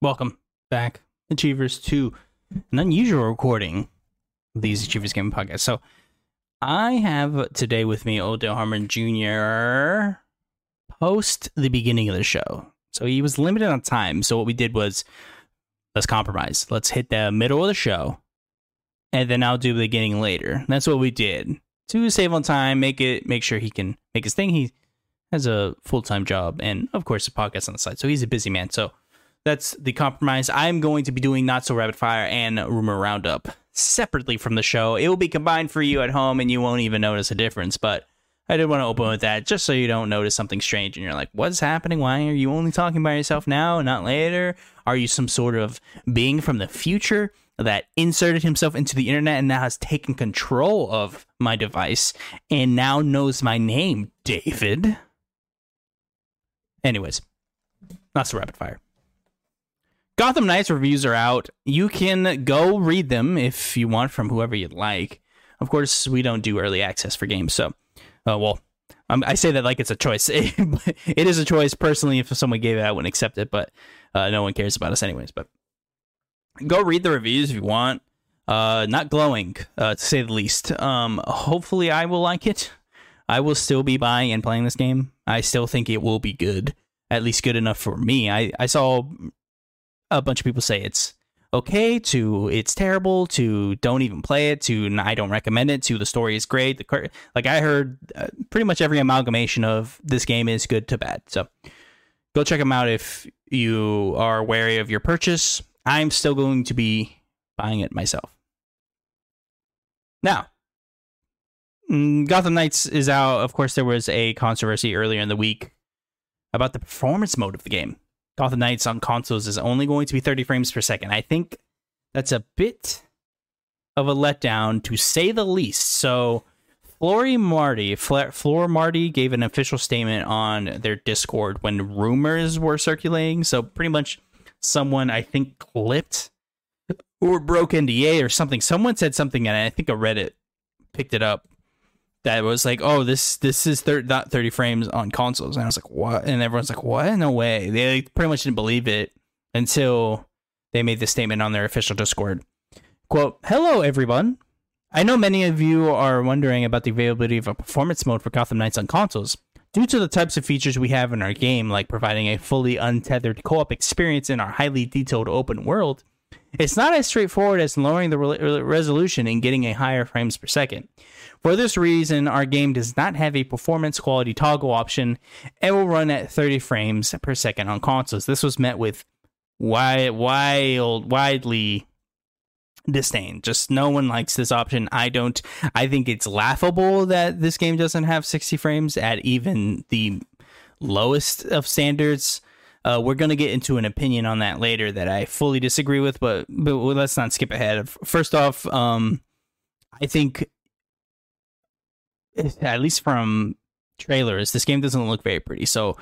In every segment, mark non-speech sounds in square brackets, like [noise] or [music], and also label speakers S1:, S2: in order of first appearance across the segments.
S1: Welcome back, Achievers, to an unusual recording of these Achievers Gaming Podcast. So, I have today with me Odell Harmon Jr. post the beginning of the show. So, he was limited on time. So, what we did was let's compromise. Let's hit the middle of the show, and then I'll do the beginning later. That's what we did to save on time, make it, make sure he can make his thing. He has a full time job and, of course, a podcast on the side. So, he's a busy man. So, that's the compromise. I'm going to be doing Not So Rapid Fire and Rumor Roundup separately from the show. It will be combined for you at home and you won't even notice a difference. But I did want to open with that just so you don't notice something strange and you're like, what's happening? Why are you only talking by yourself now and not later? Are you some sort of being from the future that inserted himself into the internet and now has taken control of my device and now knows my name, David? Anyways, not so rapid fire. Gotham Knights reviews are out. You can go read them if you want from whoever you'd like. Of course, we don't do early access for games, so uh, well, um, I say that like it's a choice. [laughs] it is a choice personally. If someone gave it, I wouldn't accept it, but uh, no one cares about us anyways. But go read the reviews if you want. Uh, not glowing, uh, to say the least. Um, hopefully, I will like it. I will still be buying and playing this game. I still think it will be good, at least good enough for me. I, I saw a bunch of people say it's okay to it's terrible to don't even play it to I don't recommend it to the story is great. The like I heard uh, pretty much every amalgamation of this game is good to bad. So go check them out if you are wary of your purchase. I'm still going to be buying it myself. Now, mm, Gotham Knights is out. Of course, there was a controversy earlier in the week about the performance mode of the game. Gotham Knights on consoles is only going to be 30 frames per second. I think that's a bit of a letdown to say the least. So, Flory Marty, Fleur Marty gave an official statement on their Discord when rumors were circulating. So, pretty much someone I think clipped or broke NDA or something. Someone said something, and I think a Reddit picked it up that was like, oh, this this is thir- not 30 frames on consoles. And I was like, what? And everyone's like, what? No way. They pretty much didn't believe it until they made the statement on their official Discord. Quote, hello, everyone. I know many of you are wondering about the availability of a performance mode for Gotham Knights on consoles. Due to the types of features we have in our game, like providing a fully untethered co op experience in our highly detailed open world, it's not as straightforward as lowering the re- resolution and getting a higher frames per second. For this reason, our game does not have a performance quality toggle option and will run at 30 frames per second on consoles. This was met with wild, wild, widely disdain. Just no one likes this option. I don't. I think it's laughable that this game doesn't have 60 frames at even the lowest of standards. Uh, we're going to get into an opinion on that later that I fully disagree with, but but let's not skip ahead. First off, um, I think at least from trailers, this game doesn't look very pretty. So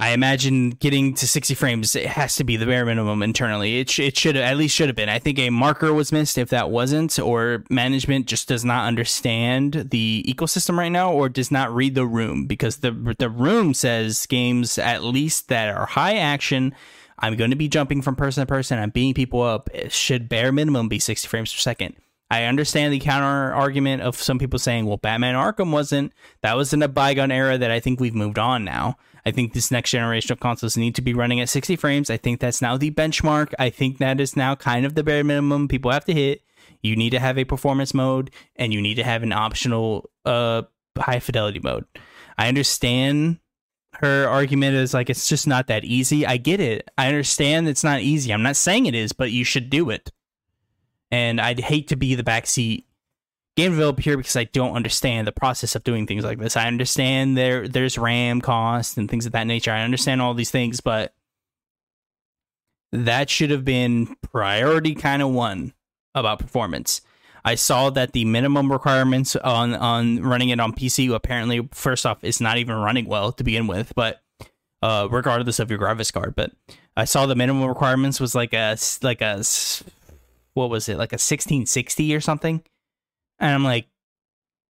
S1: I imagine getting to 60 frames it has to be the bare minimum internally. It sh- it should at least should have been. I think a marker was missed if that wasn't, or management just does not understand the ecosystem right now, or does not read the room because the the room says games at least that are high action. I'm going to be jumping from person to person. I'm beating people up. It should bare minimum be 60 frames per second. I understand the counter argument of some people saying, well, Batman Arkham wasn't. That was in a bygone era that I think we've moved on now. I think this next generation of consoles need to be running at 60 frames. I think that's now the benchmark. I think that is now kind of the bare minimum people have to hit. You need to have a performance mode and you need to have an optional uh, high fidelity mode. I understand her argument is like it's just not that easy. I get it. I understand it's not easy. I'm not saying it is, but you should do it and I'd hate to be the backseat game developer here because I don't understand the process of doing things like this. I understand there there's RAM cost and things of that nature. I understand all these things, but that should have been priority kind of one about performance. I saw that the minimum requirements on on running it on PC apparently first off is not even running well to begin with, but uh, regardless of your graphics card. But I saw the minimum requirements was like a like a what was it like a 1660 or something and i'm like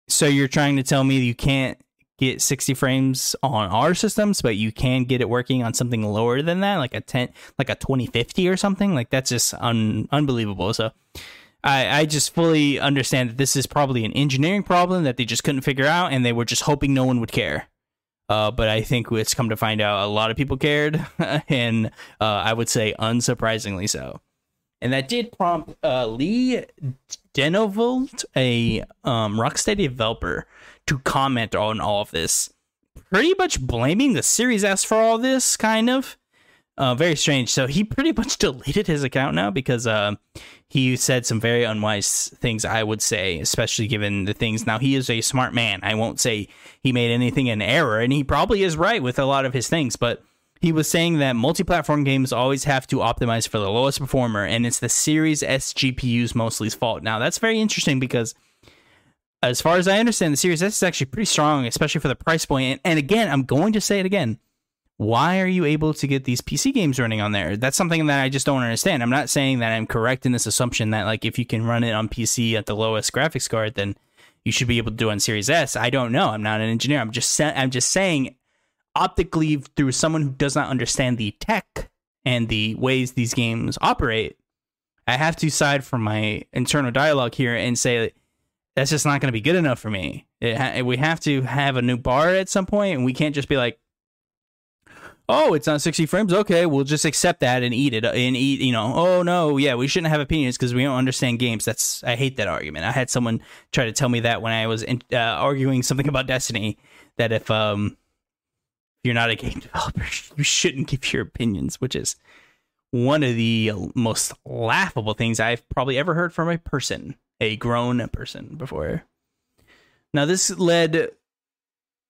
S1: so you're trying to tell me you can't get 60 frames on our systems, but you can get it working on something lower than that, like a 10, like a 2050 or something. Like that's just un, unbelievable. So I, I just fully understand that this is probably an engineering problem that they just couldn't figure out, and they were just hoping no one would care. Uh, but I think it's come to find out a lot of people cared, [laughs] and uh, I would say unsurprisingly so. And that did prompt uh, Lee Denevold, a um, Rocksteady developer, to comment on all of this, pretty much blaming the Series S for all this, kind of. Uh, very strange. So he pretty much [laughs] deleted his account now because uh, he said some very unwise things. I would say, especially given the things. Now he is a smart man. I won't say he made anything in error, and he probably is right with a lot of his things. But he was saying that multi-platform games always have to optimize for the lowest performer, and it's the Series S GPU's mostly's fault. Now that's very interesting because as far as I understand, the Series S is actually pretty strong, especially for the price point. And, and again, I'm going to say it again. Why are you able to get these PC games running on there? That's something that I just don't understand. I'm not saying that I'm correct in this assumption that like if you can run it on PC at the lowest graphics card, then you should be able to do it on Series S. I don't know. I'm not an engineer. I'm just sa- I'm just saying optically through someone who does not understand the tech and the ways these games operate. I have to side from my internal dialogue here and say that's just not going to be good enough for me. Ha- we have to have a new bar at some point, and we can't just be like, "Oh, it's not 60 frames. Okay, we'll just accept that and eat it and eat." You know, oh no, yeah, we shouldn't have opinions because we don't understand games. That's I hate that argument. I had someone try to tell me that when I was in, uh, arguing something about Destiny that if um you're not a game developer, [laughs] you shouldn't give your opinions, which is one of the most laughable things I've probably ever heard from a person a grown person before. Now this led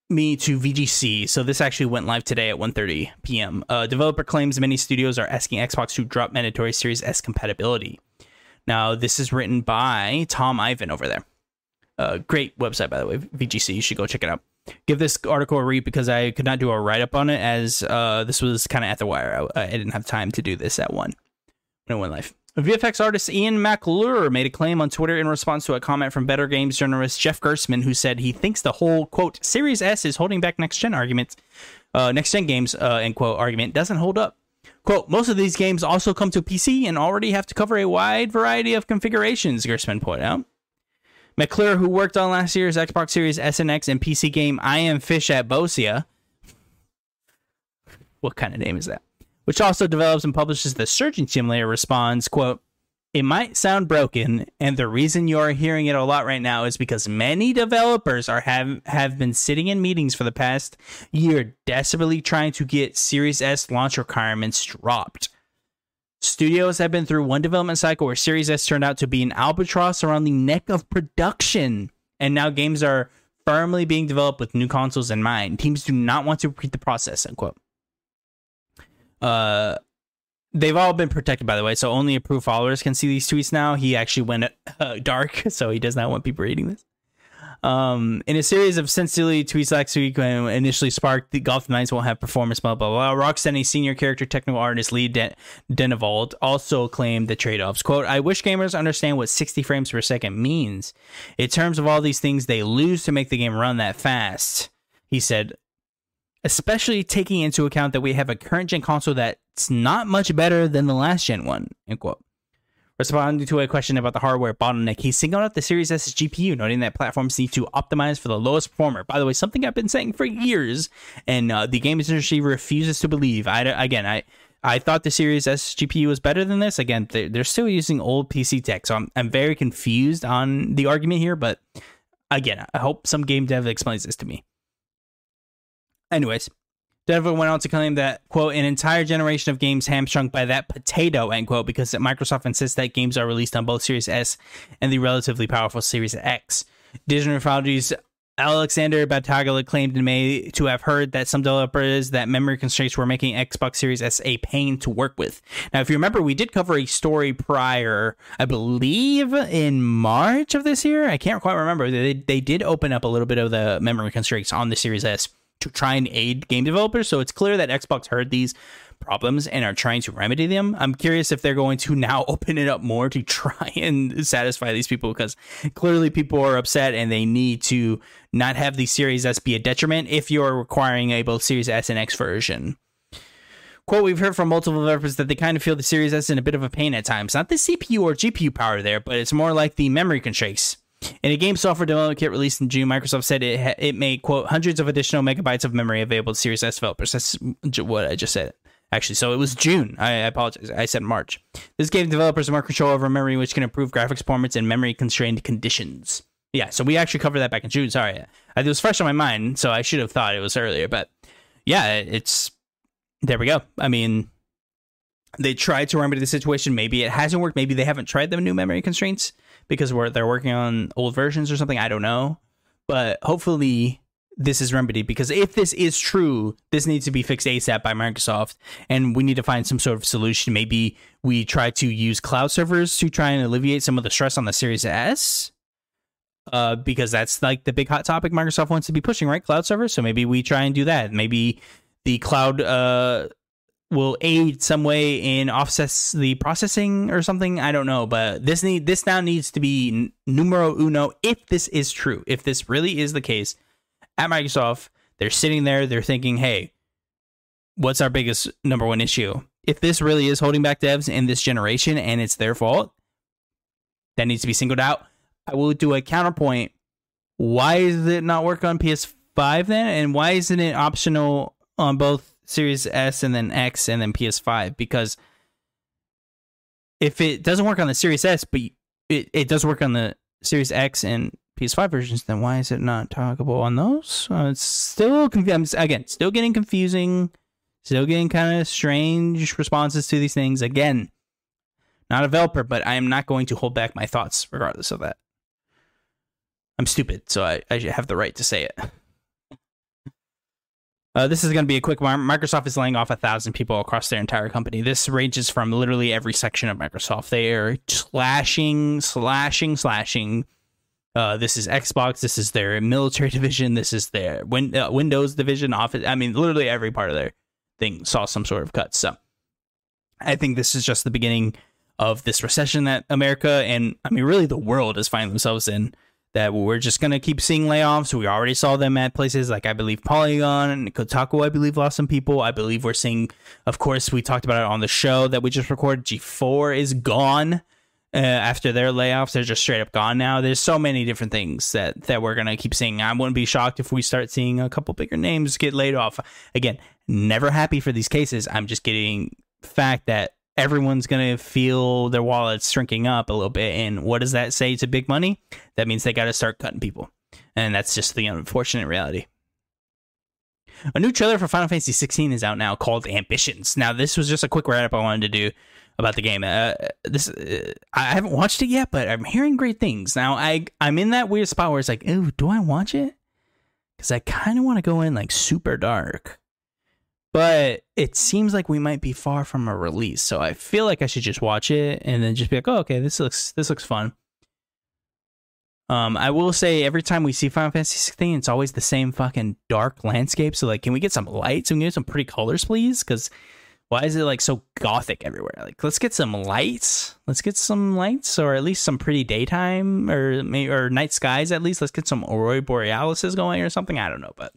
S1: me to VGC. So this actually went live today at 1:30 p.m. Uh, developer claims many studios are asking Xbox to drop mandatory Series S compatibility. Now this is written by Tom Ivan over there. Uh, great website by the way, VGC. You should go check it out. Give this article a read because I could not do a write up on it as uh, this was kind of at the wire. I, I, didn't have time to do this at one it went live. VFX artist Ian McClure made a claim on Twitter in response to a comment from Better Games journalist Jeff Gerstmann, who said he thinks the whole quote Series S is holding back next gen arguments, uh, next gen games uh, end quote argument doesn't hold up. Quote: Most of these games also come to PC and already have to cover a wide variety of configurations. Gerstmann pointed out. McClure, who worked on last year's Xbox Series S and X and PC game I Am Fish at Bossa. What kind of name is that? which also develops and publishes the Surgeon Simulator, responds, quote, it might sound broken, and the reason you are hearing it a lot right now is because many developers are have have been sitting in meetings for the past year, desperately trying to get Series S launch requirements dropped. Studios have been through one development cycle where Series S turned out to be an albatross around the neck of production, and now games are firmly being developed with new consoles in mind. Teams do not want to repeat the process. Unquote. Uh, they've all been protected, by the way. So only approved followers can see these tweets now. He actually went uh, dark, [laughs] so he does not want people reading this. Um, in a series of sincerely tweets last week, when initially sparked, the Gotham Knights won't have performance, blah, blah, blah. Rocksteady senior character technical artist Lee Den- Denevold also claimed the trade offs. Quote, I wish gamers understand what 60 frames per second means. In terms of all these things they lose to make the game run that fast, he said, especially taking into account that we have a current gen console that's not much better than the last gen one. End quote. Responding to a question about the hardware bottleneck, he singled out the Series S GPU, noting that platforms need to optimize for the lowest performer. By the way, something I've been saying for years, and uh, the games industry refuses to believe. I again, I I thought the Series S GPU was better than this. Again, they're, they're still using old PC tech, so I'm I'm very confused on the argument here. But again, I hope some game dev explains this to me. Anyways, Denver went on to claim that, quote, an entire generation of games hamstrung by that potato, end quote, because Microsoft insists that games are released on both Series S and the relatively powerful Series X. Digital Foundry's Alexander Battaglia claimed in May to have heard that some developers that memory constraints were making Xbox Series S a pain to work with. Now, if you remember, we did cover a story prior, I believe in March of this year. I can't quite remember. They, they did open up a little bit of the memory constraints on the Series S to try and aid game developers. So it's clear that Xbox heard these problems and are trying to remedy them. I'm curious if they're going to now [laughs] open it up more to try and satisfy these people because clearly people are upset and they need to not have the Series S be a detriment if you're requiring a both Series S and X version. Quote, we've heard from multiple developers that they kind of feel the Series S in a bit of a pain at times. Not the CPU or GPU power there, but it's more like the memory constraints. In a game software development kit released in June, Microsoft said it ha- it made quote hundreds of additional megabytes of memory available to Series S developers. That's what I just said. Actually, so it was June. I, I apologize. I said March. This gave developers more control over memory, which can improve graphics performance in memory constrained conditions. Yeah, so we actually covered that back in June. Sorry, it was fresh on my mind, so I should have thought it was earlier. But yeah, it's there. We go. I mean, they tried to remedy the situation. Maybe it hasn't worked. Maybe they haven't tried the new memory constraints because we're they're working on old versions or something. I don't know, but hopefully this is remedied because if this is true, this needs to be fixed ASAP by Microsoft, and we need to find some sort of solution. Maybe we try to use cloud servers to try and alleviate some of the stress on the Series S. Uh, because that's like the big hot topic Microsoft wants to be pushing, right? Cloud servers. So maybe we try and do that. Maybe the cloud uh will aid some way in offsets the processing or something. I don't know, but this need this now needs to be numero uno if this is true. If this really is the case at Microsoft, they're sitting there, they're thinking, "Hey, what's our biggest number one issue? If this really is holding back devs in this generation and it's their fault, that needs to be singled out." I will do a counterpoint. Why does it not work on PS5 then? And why isn't it optional on both Series S and then X and then PS5 because if it doesn't work on the Series S, but it, it does work on the Series X and PS5 versions, then why is it not talkable on those? Uh, it's still confusing. Again, still getting confusing, still getting kind of strange responses to these things. Again, not a developer, but I am not going to hold back my thoughts regardless of that. I'm stupid, so I, I have the right to say it. Uh, this is going to be a quick one. Microsoft is laying off a thousand people across their entire company. This ranges from literally every section of Microsoft. They are slashing, slashing, slashing. Uh, this is Xbox. This is their military [laughs] division. This is their win- uh, Windows division. Office. I mean, literally every part of their thing saw some sort of cut. So, I think this is just the beginning of this recession that America and I mean, really the world is finding themselves in that we're just going to keep seeing layoffs. We already saw them at places like I believe Polygon and Kotaku, I believe, lost some people. I believe we're seeing, of course, we talked about it on the show that we just recorded. G4 is gone. Uh, after their layoffs, they're just straight up gone now. There's so many different things that that we're gonna keep seeing. I wouldn't be shocked if we start seeing a couple bigger names get laid off. Again, never happy for these cases. I'm just getting fact that everyone's going to feel their wallets shrinking up a little bit. And what does that say to big money? That means they got to start cutting people. And that's just the unfortunate reality. A new trailer for Final Fantasy 16 is out now called Ambitions. Now, this was just a quick write up I wanted to do about the game. Uh, this uh, I haven't watched it yet, but I'm hearing great things. Now, I I'm in that weird spot where it's like, oh, do I watch it? Because I kind of want to go in like super dark but it seems like we might be far from a release. So I feel like I should just watch it and then just be like, oh, okay, this looks this looks fun. Um, I will say every time we see Final Fantasy 16, it's always the same fucking dark landscape. So like, can we get some lights? Can we get some pretty colors, please? Because why is it like so gothic everywhere? Like, let's get some lights. Let's get some lights, or at least some pretty daytime, or or night skies. At least let's get some aurora borealis going or something. I don't know, but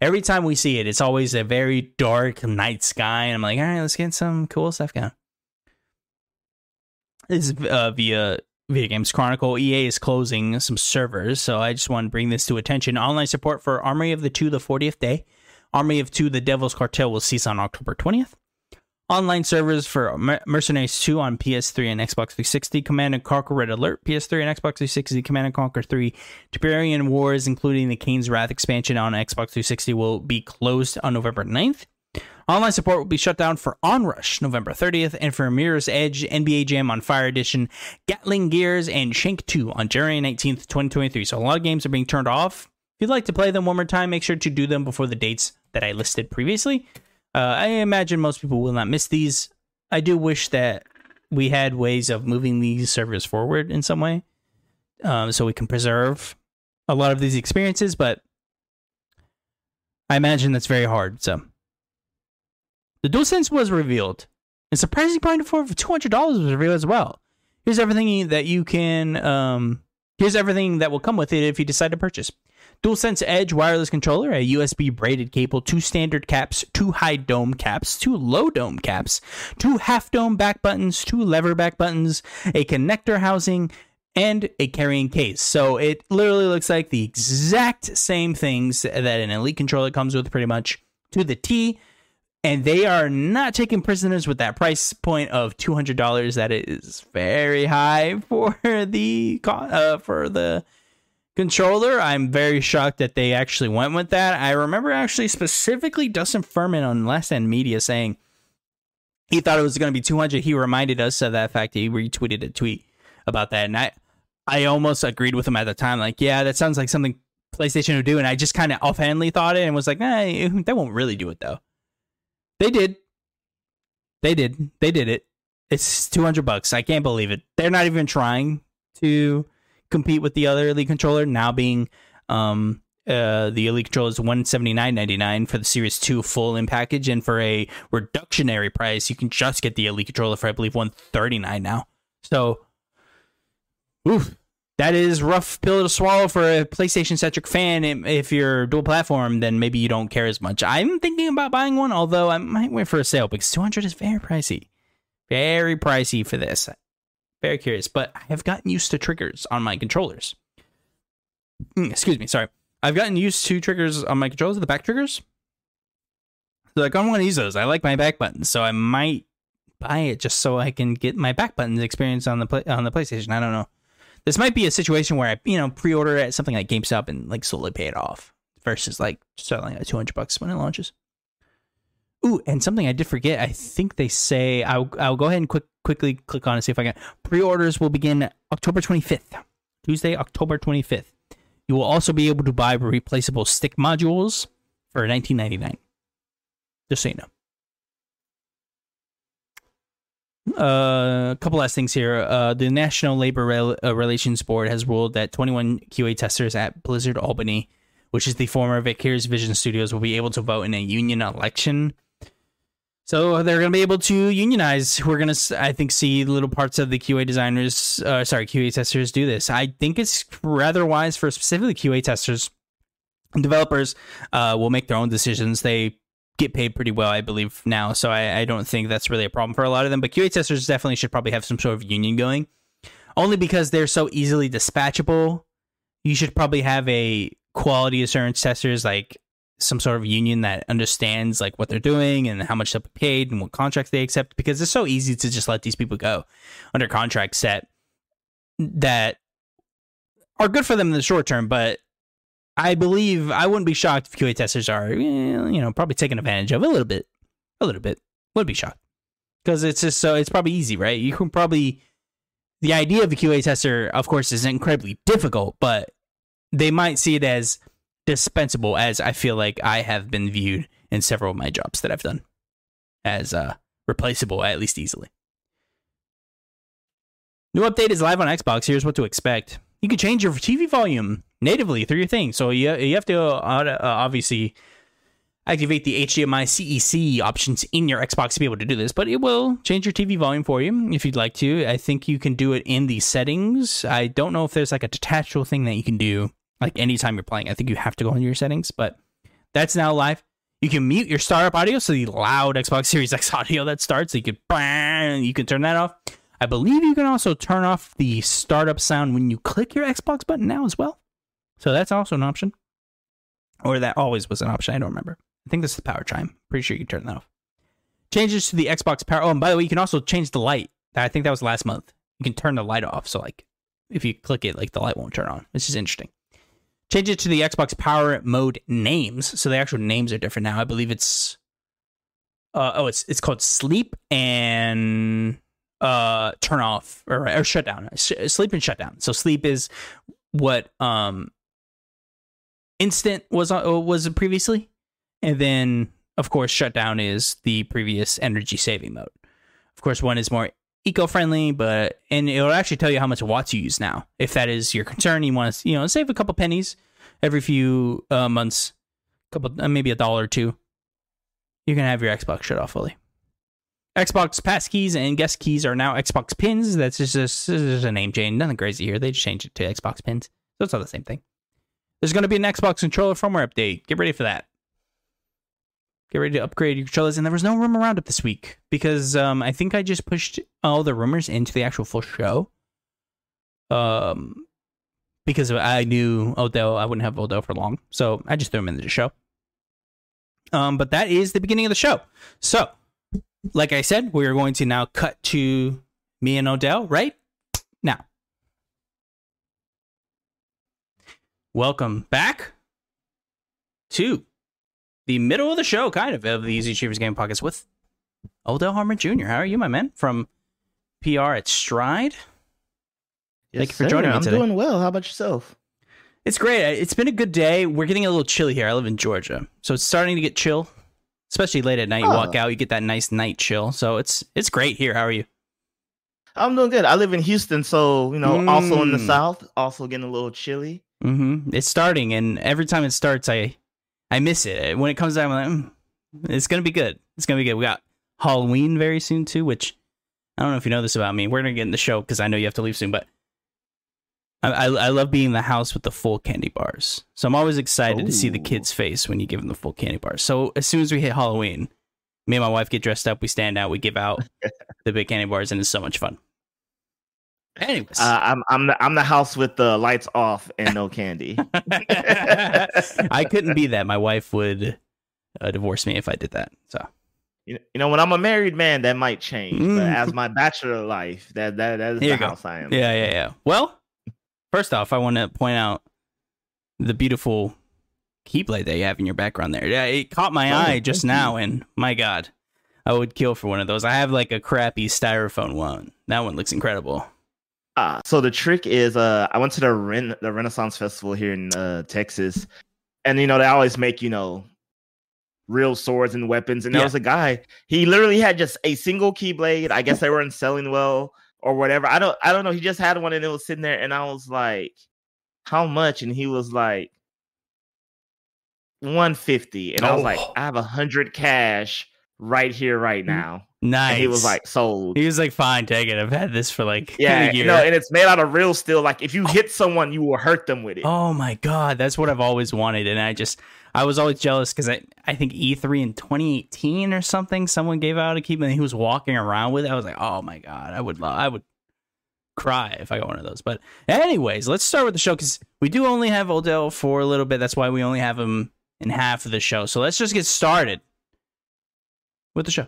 S1: every time we see it, it's always a very dark night sky, and I'm like, all right, let's get some cool stuff going. This is uh, via Video Games Chronicle. EA is closing some servers, so I just want to bring this to attention. Online support for Army of the Two the 40th day. Army of Two the Devil's Cartel will cease on October 20th. Online servers for Mercenaries 2 on PS3 and Xbox 360, Command and Conquer Red Alert, PS3 and Xbox 360, Command and Conquer 3, Tiberium Wars, including the Kane's Wrath expansion on Xbox 360, will be closed on November 9th. Online support will be shut down for Onrush November 30th, and for Mirror's Edge, NBA Jam on Fire Edition, Gatling Gears, and Shank 2 on January 19th, 2023. So a lot of games are being turned off. If you'd like to play them one more time, make sure to do them before the dates that I listed previously. Uh, I imagine most people will not miss these. I do wish that we had ways of moving these servers forward in some way, um, so we can preserve a lot of these experiences. But I imagine that's very hard. So the DualSense was revealed. And surprisingly, point for two hundred dollars was revealed as well. Here's everything that you can. Um, here's everything that will come with it if you decide to purchase. DualSense Edge wireless controller, a USB braided cable, two standard caps, two high dome caps, two low dome caps, two half dome back buttons, two lever back buttons, a connector housing, and a carrying case. So it literally looks like the exact same things that an Elite controller comes with, pretty much to the T. And they are not taking prisoners with that price point of two hundred dollars. That is very high [laughs] for the uh, for the controller. I'm very shocked that they actually went with that. I remember actually specifically Dustin Furman on Last Stand Media saying he thought it was going to be 200. He reminded us of that fact. He retweeted a tweet about that, and I I almost agreed with him at the time. Like, yeah, that sounds like something PlayStation would do, and I just kind of offhandedly thought it and was like, eh, they won't really do it though. They did. They did. They did it. It's 200 bucks. I can't believe it. They're not even trying to compete with the other Elite controller now being um uh, the Elite controller is one seventy nine ninety nine for the Series Two full in package, and for a reductionary price, you can just get the Elite controller for I believe one thirty nine now. So, oof, that is rough pill to swallow for a PlayStation centric fan. If you're dual platform, then maybe you don't care as much. I'm thinking about buying one, although I might wait for a sale because two hundred is very pricey, very pricey for this. Very curious, but I have gotten used to triggers on my controllers. Mm, excuse me, sorry. I've gotten used to triggers on my controllers, the back triggers. So like I'm want to use those. I like my back buttons, so I might buy it just so I can get my back buttons experience on the play, on the PlayStation. I don't know. This might be a situation where I, you know, pre-order at something like GameStop and like slowly pay it off versus like selling at 200 bucks when it launches. Ooh, and something I did forget. I think they say I'll I'll go ahead and quick quickly click on and see if I can. Pre-orders will begin October 25th, Tuesday, October 25th. You will also be able to buy replaceable stick modules for 19.99. Just so you know. Uh, a couple last things here. Uh, the National Labor Rel- uh, Relations Board has ruled that 21 QA testers at Blizzard Albany, which is the former Vicarious Visions Studios, will be able to vote in a union election so they're going to be able to unionize. We're going to, I think, see little parts of the QA designers, uh, sorry, QA testers do this. I think it's rather wise for specifically QA testers. Developers uh, will make their own decisions. They get paid pretty well, I believe, now. So I, I don't think that's really a problem for a lot of them. But QA testers definitely should probably have some sort of union going, only because they're so easily dispatchable. You should probably have a quality assurance testers like some sort of union that understands like what they're doing and how much they'll be paid and what contracts they accept because it's so easy to just let these people go under contracts that that are good for them in the short term but i believe i wouldn't be shocked if qa testers are you know probably taken advantage of a little bit a little bit. Would be shocked. Because it's just so it's probably easy right? You can probably the idea of a qa tester of course is incredibly difficult but they might see it as dispensable as I feel like I have been viewed in several of my jobs that I've done as uh, replaceable, at least easily. New update is live on Xbox. Here's what to expect. You can change your TV volume natively through your thing. So you, you have to uh, obviously activate the HDMI CEC options in your Xbox to be able to do this, but it will change your TV volume for you if you'd like to. I think you can do it in the settings. I don't know if there's like a detachable thing that you can do like anytime you're playing. I think you have to go into your settings, but that's now live. You can mute your startup audio, so the loud Xbox [laughs] Series X audio that starts, you can you can turn that off. I believe you can also turn off the startup sound when you click your Xbox button now as well. So that's also an option. Or that always was an option. I don't remember. I think this is the power chime. Pretty sure you can turn that off. Changes to the Xbox power. Oh, and by the way, you can also change the light. I think that was last month. You can turn the light off. So like, if you click it, like the light won't turn on. This is interesting. Change it to the Xbox Power Mode names, so the actual names are different now. I believe it's uh, oh, it's it's called Sleep and uh turn off or or shut down. Sleep and shut down. So sleep is what um instant was uh, was previously, and then of course shutdown is the previous energy saving mode. Of course, one is more eco-friendly, but and it'll actually tell you how much watts you use now. If that is your concern, you want to you know save a couple pennies every few uh, months. couple, uh, maybe a dollar or two, you can have your Xbox shut off fully. Xbox pass keys and guest keys are now Xbox pins. That's just, just, a name change. Nothing crazy here. They just changed it to Xbox pins. So it's all the same thing. There's going to be an Xbox controller firmware update. Get ready for that. Get ready to upgrade your controllers. And there was no rumor roundup this week because um, I think I just pushed all the rumors into the actual full show. Um, because I knew Odell, I wouldn't have Odell for long, so I just threw him into the show. Um, but that is the beginning of the show. So, like I said, we are going to now cut to me and Odell right now. Welcome back to the middle of the show, kind of, of the Easy Achievers Game Podcast with Odell Harmer Jr. How are you, my man? From PR at Stride.
S2: Yes,
S1: Thank you for
S2: sir.
S1: joining me
S2: I'm
S1: today.
S2: doing well. How about yourself?
S1: It's great. It's been a good day. We're getting a little chilly here. I live in Georgia, so it's starting to get chill, especially late at night. You walk
S2: Oh.
S1: out, you get that nice night chill. So it's it's great here. How are you?
S2: I'm doing good. I live in Houston, so you know, also in the
S1: Mm.
S2: South, also getting a little chilly.
S1: Mm-hmm. It's starting, and every time it starts, I I miss it. When it comes out, I'm like, mm, it's gonna be good. It's gonna be good. We got Halloween very soon too, which I don't know if you know this about me. We're gonna get in the show because I know you have to leave soon, but. I, I, I love being in the house with the full candy bars. So I'm always excited to see the kid's face when you give them the full candy bars. So as soon as we hit Halloween, me and my wife get dressed up, we stand out, we give out [laughs] the big candy bars, and it's so much fun. Anyways,
S2: Uh, I'm I'm the I'm the house with the lights off and no candy. [laughs]
S1: I couldn't be that. My wife would uh, divorce me if I did that. So
S2: you you know, when I'm a married man, that might change.
S1: Mm.
S2: But as my bachelor life, that that that is
S1: Here
S2: the
S1: you go.
S2: house I am.
S1: yeah, yeah, yeah. Well, first off, I want to point out the beautiful keyblade that you have in your background there. Yeah, it caught my
S2: Oh,
S1: eye just
S2: you.
S1: now, and my God, I would kill for one of those. I have like a crappy styrofoam one. That one looks incredible.
S2: Uh, so the trick is, uh, I went to the Ren- the Renaissance Festival here in uh, Texas, and you know they always make you know real swords and weapons. And there
S1: Yeah.
S2: was a guy, he literally had just a single keyblade. I guess they weren't selling well or whatever. I don't I don't know. He just had one and it was sitting there, and I was like, "How much?" And he was like, 150 and i was like
S1: Oh.
S2: i have a hundred cash right here right now
S1: Nice.
S2: and he was like sold
S1: he was like, fine, take it. I've had this for like [laughs]
S2: yeah, you know, and it's made out of real steel. Like if you hit someone, you will hurt them with it.
S1: Oh my god, that's what I've always wanted, and I just I was always jealous because I I think E3 in 2018 or something, someone gave out a key and he was walking around with it. I was like, oh my god, I would lo- I would cry if I got one of those. But anyways, let's start with the show because we do only have Odell for a little bit. That's why we only have him in half of the show. So let's just get started with the show.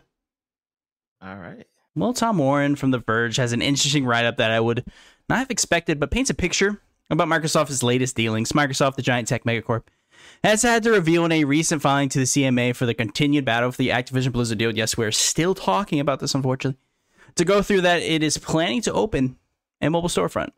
S2: All right.
S1: Well, Tom Warren from The Verge has an interesting write up that I would not have expected, but paints a picture about Microsoft's latest dealings. Microsoft, the giant tech megacorp, has had to reveal in a recent filing to the CMA for the continued battle for the Activision Blizzard deal. Yes, we're still talking about this, unfortunately. To go through that, it is planning to open a mobile storefront.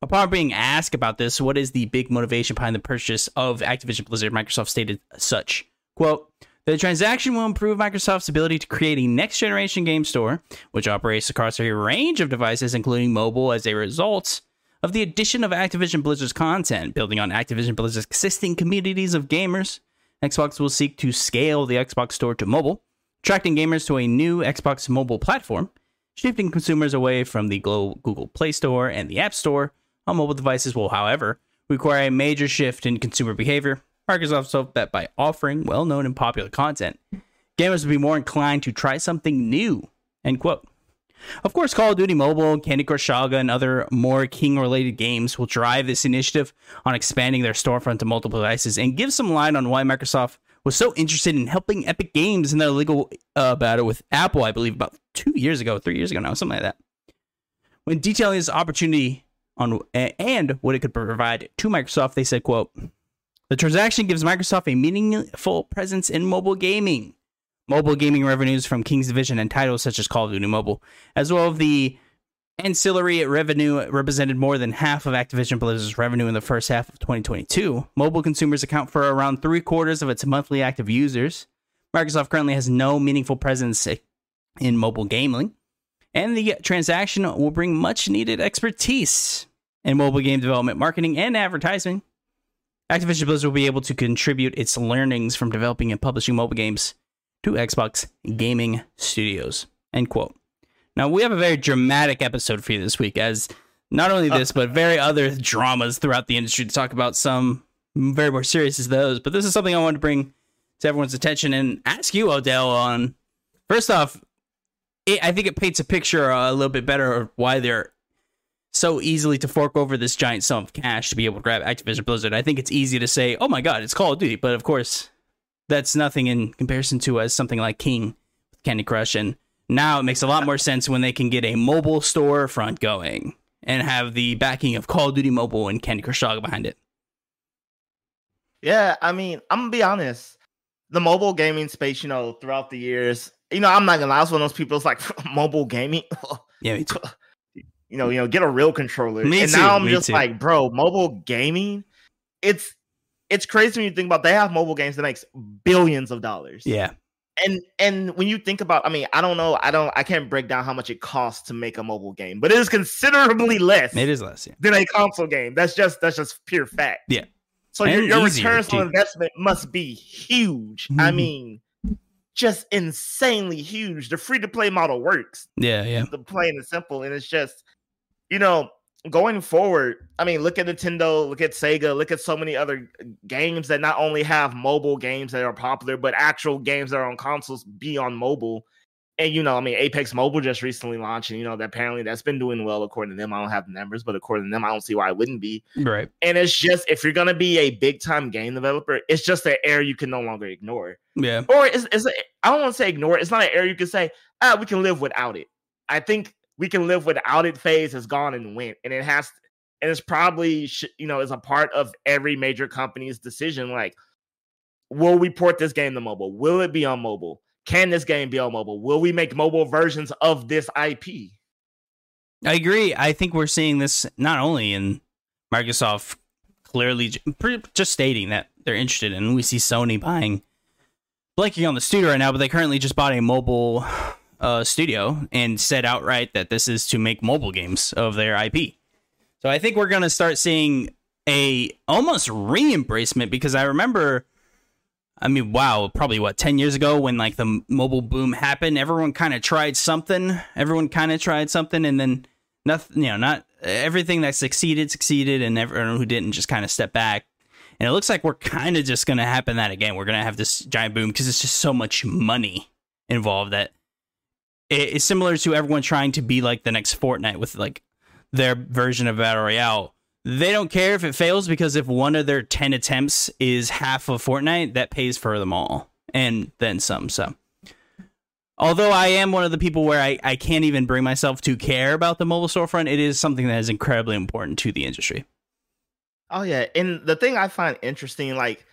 S1: Upon being asked about this, what is the big motivation behind the purchase of Activision Blizzard? Microsoft stated such quote, the transaction will improve Microsoft's ability to create a next generation game store, which operates across a range of devices, including mobile, as a result of the addition of Activision Blizzard's content. Building on Activision Blizzard's existing communities of gamers, Xbox will seek to scale the Xbox Store to mobile, attracting gamers to a new Xbox mobile platform, shifting consumers away from the Google Play Store and the App Store on mobile devices will, however, require a major shift in consumer behavior. Microsoft hoped that by offering well known and popular content, gamers would be more inclined to try something new. End quote. Of course, Call of Duty Mobile, Candy Crush Saga, and other more King related games will drive this initiative on expanding their storefront to multiple devices and give some light on why Microsoft was so interested in helping Epic Games in their legal uh, battle with Apple, I believe, about two years ago, three years ago now, something like that. When detailing this opportunity on and what it could provide to Microsoft, they said, quote, the transaction gives Microsoft a meaningful presence in mobile gaming. Mobile gaming revenues from King's Division and titles such as Call of Duty Mobile, as well as the ancillary revenue represented more than half of Activision Blizzard's revenue in the first half of 2022. Mobile consumers account for around three quarters of its monthly active users. Microsoft currently has no meaningful presence in mobile gaming, and the transaction will bring much needed expertise in mobile game development, marketing, and advertising Activision Blizzard will be able to contribute its learnings from developing and publishing mobile games to Xbox gaming studios. End quote. Now, we have a very dramatic episode for you this week, as not only this, uh. but very other dramas throughout the industry to talk about. Some very more serious as those, but this is something I wanted to bring to everyone's attention and ask you, Odell, on first off, it, I think it paints a picture a little bit better of why they're so easily to fork over this giant sum of cash to be able to grab Activision Blizzard. I think it's easy to say, "Oh my God, it's Call of Duty," but of course, that's nothing in comparison to as something like King, Candy Crush, and now it makes a lot more sense when they can get a mobile storefront going and have the backing of Call of Duty Mobile and Candy Crush Saga behind it.
S2: Yeah, I mean, I'm gonna be honest. The mobile gaming space, you know, throughout the years, you know, I'm not gonna lie. I was one of those people. It's like [laughs] mobile gaming. [laughs]
S1: Yeah, me too. [laughs]
S2: you know, you know, get a real controller.
S1: Me
S2: and
S1: too,
S2: now I'm just
S1: too.
S2: like, bro, mobile gaming. It's it's crazy when you think about. They have mobile games that makes billions of dollars.
S1: Yeah,
S2: and and when you think about, I mean, I don't know, I don't, I can't break down how much it costs to make a mobile game, but it is considerably less
S1: it is less. Yeah,
S2: than a console game. That's just that's just pure fact.
S1: Yeah.
S2: So your,
S1: And
S2: your
S1: easier,
S2: returns on investment must be huge. I
S1: Mhm.
S2: mean, just insanely huge. The free to play model works.
S1: yeah, yeah.
S2: The plain and simple, and it's just, you know, going forward. I mean, look at Nintendo, look at Sega, look at so many other games that not only have mobile games that are popular, but actual games that are on consoles be on mobile. And you know, I mean, Apex Mobile just recently launched, and you know, that apparently that's been doing well according to them. I don't have the numbers, but according to them, I don't see why it wouldn't be.
S1: Right.
S2: And it's just if you're gonna be a big time game developer, it's just an area you can no longer ignore.
S1: Yeah.
S2: Or it's, it's a, I don't want to say ignore it. It's not an area you can say, ah, we can live without it. I think we can live without it phase has gone and went, and it has, and it's probably you know is a part of every major company's decision. Like, will we port this game to mobile? Will it be on mobile? Can this game be on mobile? Will we make mobile versions of this IP?
S1: I agree. I think we're seeing this not only in Microsoft clearly just stating that they're interested in. We see Sony buying, blanking on the studio right now, but they currently just bought a mobile uh, studio and said outright that this is to make mobile games of their IP. So I think we're going to start seeing a almost re-embracement because I remember I mean, wow, probably what, 10 years ago when like the mobile boom happened, everyone kind of tried something. Everyone kind of tried something and then nothing, you know, not everything that succeeded succeeded and everyone who didn't just kind of step back. And it looks like we're kind of just going to happen that again. We're going to have this giant boom because it's just so much money involved that it- it's similar to everyone trying to be like the next Fortnite with like their version of Battle Royale. They don't care if it fails because if one of their 10 attempts is half of Fortnite, that pays for them all and then some. So, although I am one of the people where I, I can't even bring myself to care about the mobile storefront, it is something that is incredibly important to the industry.
S2: Oh yeah, and the thing I find interesting, like,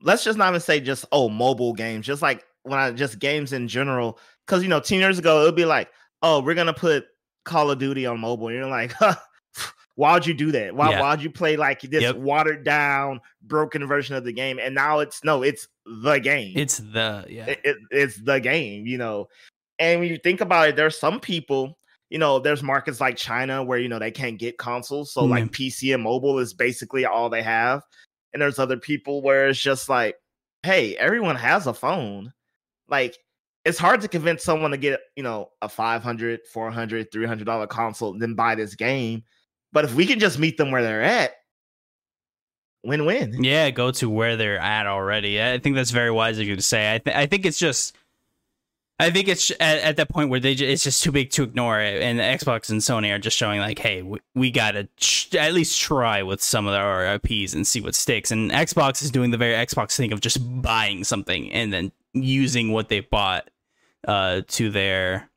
S2: let's just not even say just oh mobile games, just like when I just games in general, because you know, ten years ago it would be like, oh, we're gonna put Call of Duty on mobile, and you're like, huh, [laughs] why'd you do that? Why
S1: Yeah.
S2: why'd you play like this
S1: Yep.
S2: watered down, broken version of the game? And now it's no, it's the game.
S1: It's the, yeah.
S2: it, it- it's the game, you know. And when you think about it, there's some people, you know, there's markets like China where you know they can't get consoles, so
S1: Yeah.
S2: like mm-hmm. PC and mobile is basically all they have. And there's other people where it's just like, hey, everyone has a phone. Like it's hard to convince someone to get, you know, a 500, 400, 300 dollar console and then buy this game. But if we can just meet them where they're at, win-win.
S1: Yeah, go to where they're at already. I think that's very wise of you to say. I, th- I think it's just, I think it's at, at that point where they ju- it's just too big to ignore it, and Xbox and Sony are just showing like, hey, we, we gotta ch- at least try with some of our IPs and see what sticks. And Xbox is doing the very Xbox thing of just buying something and then using what they bought uh, to their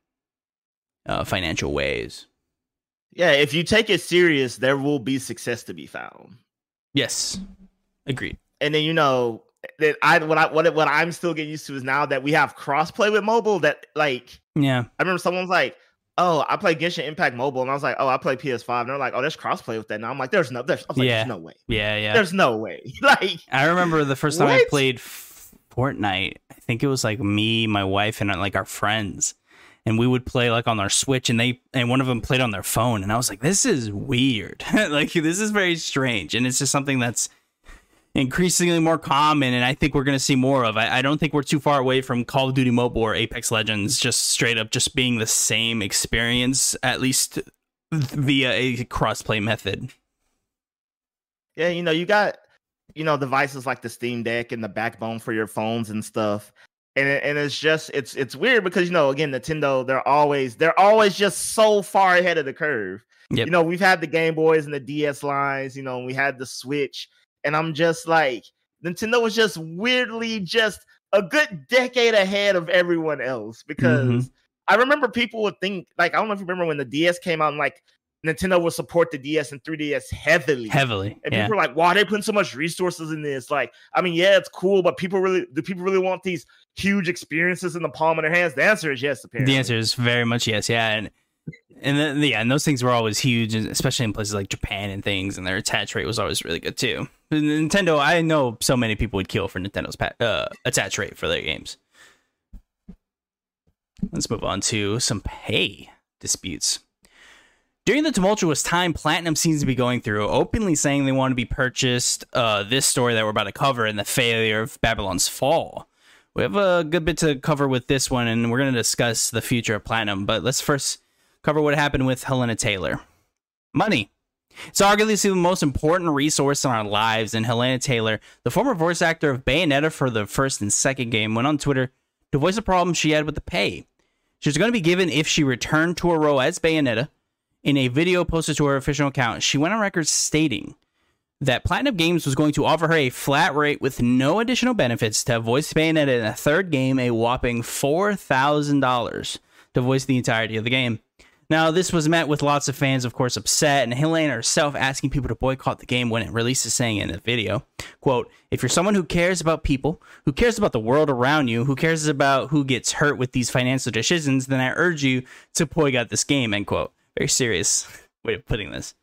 S1: uh, financial ways.
S2: Yeah, if you take it serious, there will be success to be found.
S1: Yes, agreed.
S2: and then you know that I what I what what I'm still getting used to is now that we have crossplay with mobile. That like
S1: Yeah,
S2: I remember someone's like, "Oh, I play Genshin Impact Mobile," and I was like, "Oh, I play PS5," and they're like, "Oh, there's crossplay with that." Now I'm like, "There's no, there's, like,
S1: Yeah.
S2: there's no way,
S1: yeah, yeah.
S2: there's no way." [laughs] like,
S1: I remember the first time I played Fortnite. Think it was like me, my wife, and like our friends, and we would play like on our Switch, and they and one of them played on their phone, and I was like, "This is weird. [laughs] like this is very strange." And it's just something that's increasingly more common, and I think we're going to see more of. I, I don't think we're too far away from Call of Duty Mobile or Apex Legends just straight up just being the same experience, at least via a crossplay method.
S2: Yeah, you know, you got you know devices like the Steam Deck and the backbone for your phones and stuff. And, it, and it's just it's it's weird because you know again Nintendo they're always they're always just so far ahead of the curve.
S1: Yep.
S2: You know we've had the Game Boys and the DS lines, you know we had the Switch, and I'm just like Nintendo was just weirdly just a good decade ahead of everyone else because
S1: Mhm.
S2: I remember people would think like I don't know if you remember when the DS came out and like Nintendo would support the DS and 3DS heavily.
S1: Heavily.
S2: And
S1: Yeah.
S2: people were like, "Wow, they putting so much resources in this." Like, I mean, yeah, it's cool, but people really do people really want these huge experiences in the palm of their hands? The answer is yes. Apparently,
S1: The answer is very much yes. Yeah, and and then, yeah, and those things were always huge, especially in places like Japan and things, and their attach rate was always really good too. Nintendo, I know so many people would kill for Nintendo's uh, attach rate for their games. Let's move on to some pay disputes. During the tumultuous time Platinum seems to be going through, openly saying they want to be purchased, uh, this story that we're about to cover and the failure of Babylon's Fall. We have a good bit to cover with this one, and we're going to discuss the future of Platinum. But let's first cover what happened with Helena Taylor. Money. It's arguably the most important resource in our lives, and Helena Taylor, the former voice actor of Bayonetta for the first and second game, went on Twitter to voice a problem she had with the pay. She was going to be given if she returned to a role as Bayonetta. In a video posted to her official account, she went on record stating that Platinum Games was going to offer her a flat rate with no additional benefits to voice Bayonetta in a third game, a whopping $4,000 to voice the entirety of the game. Now, this was met with lots of fans, of course, upset, and Helena herself asking people to boycott the game when it releases, saying in the video, quote, if you're someone who cares about people, who cares about the world around you, who cares about who gets hurt with these financial decisions, then I urge you to boycott this game, end quote. Very serious [laughs] way of putting this.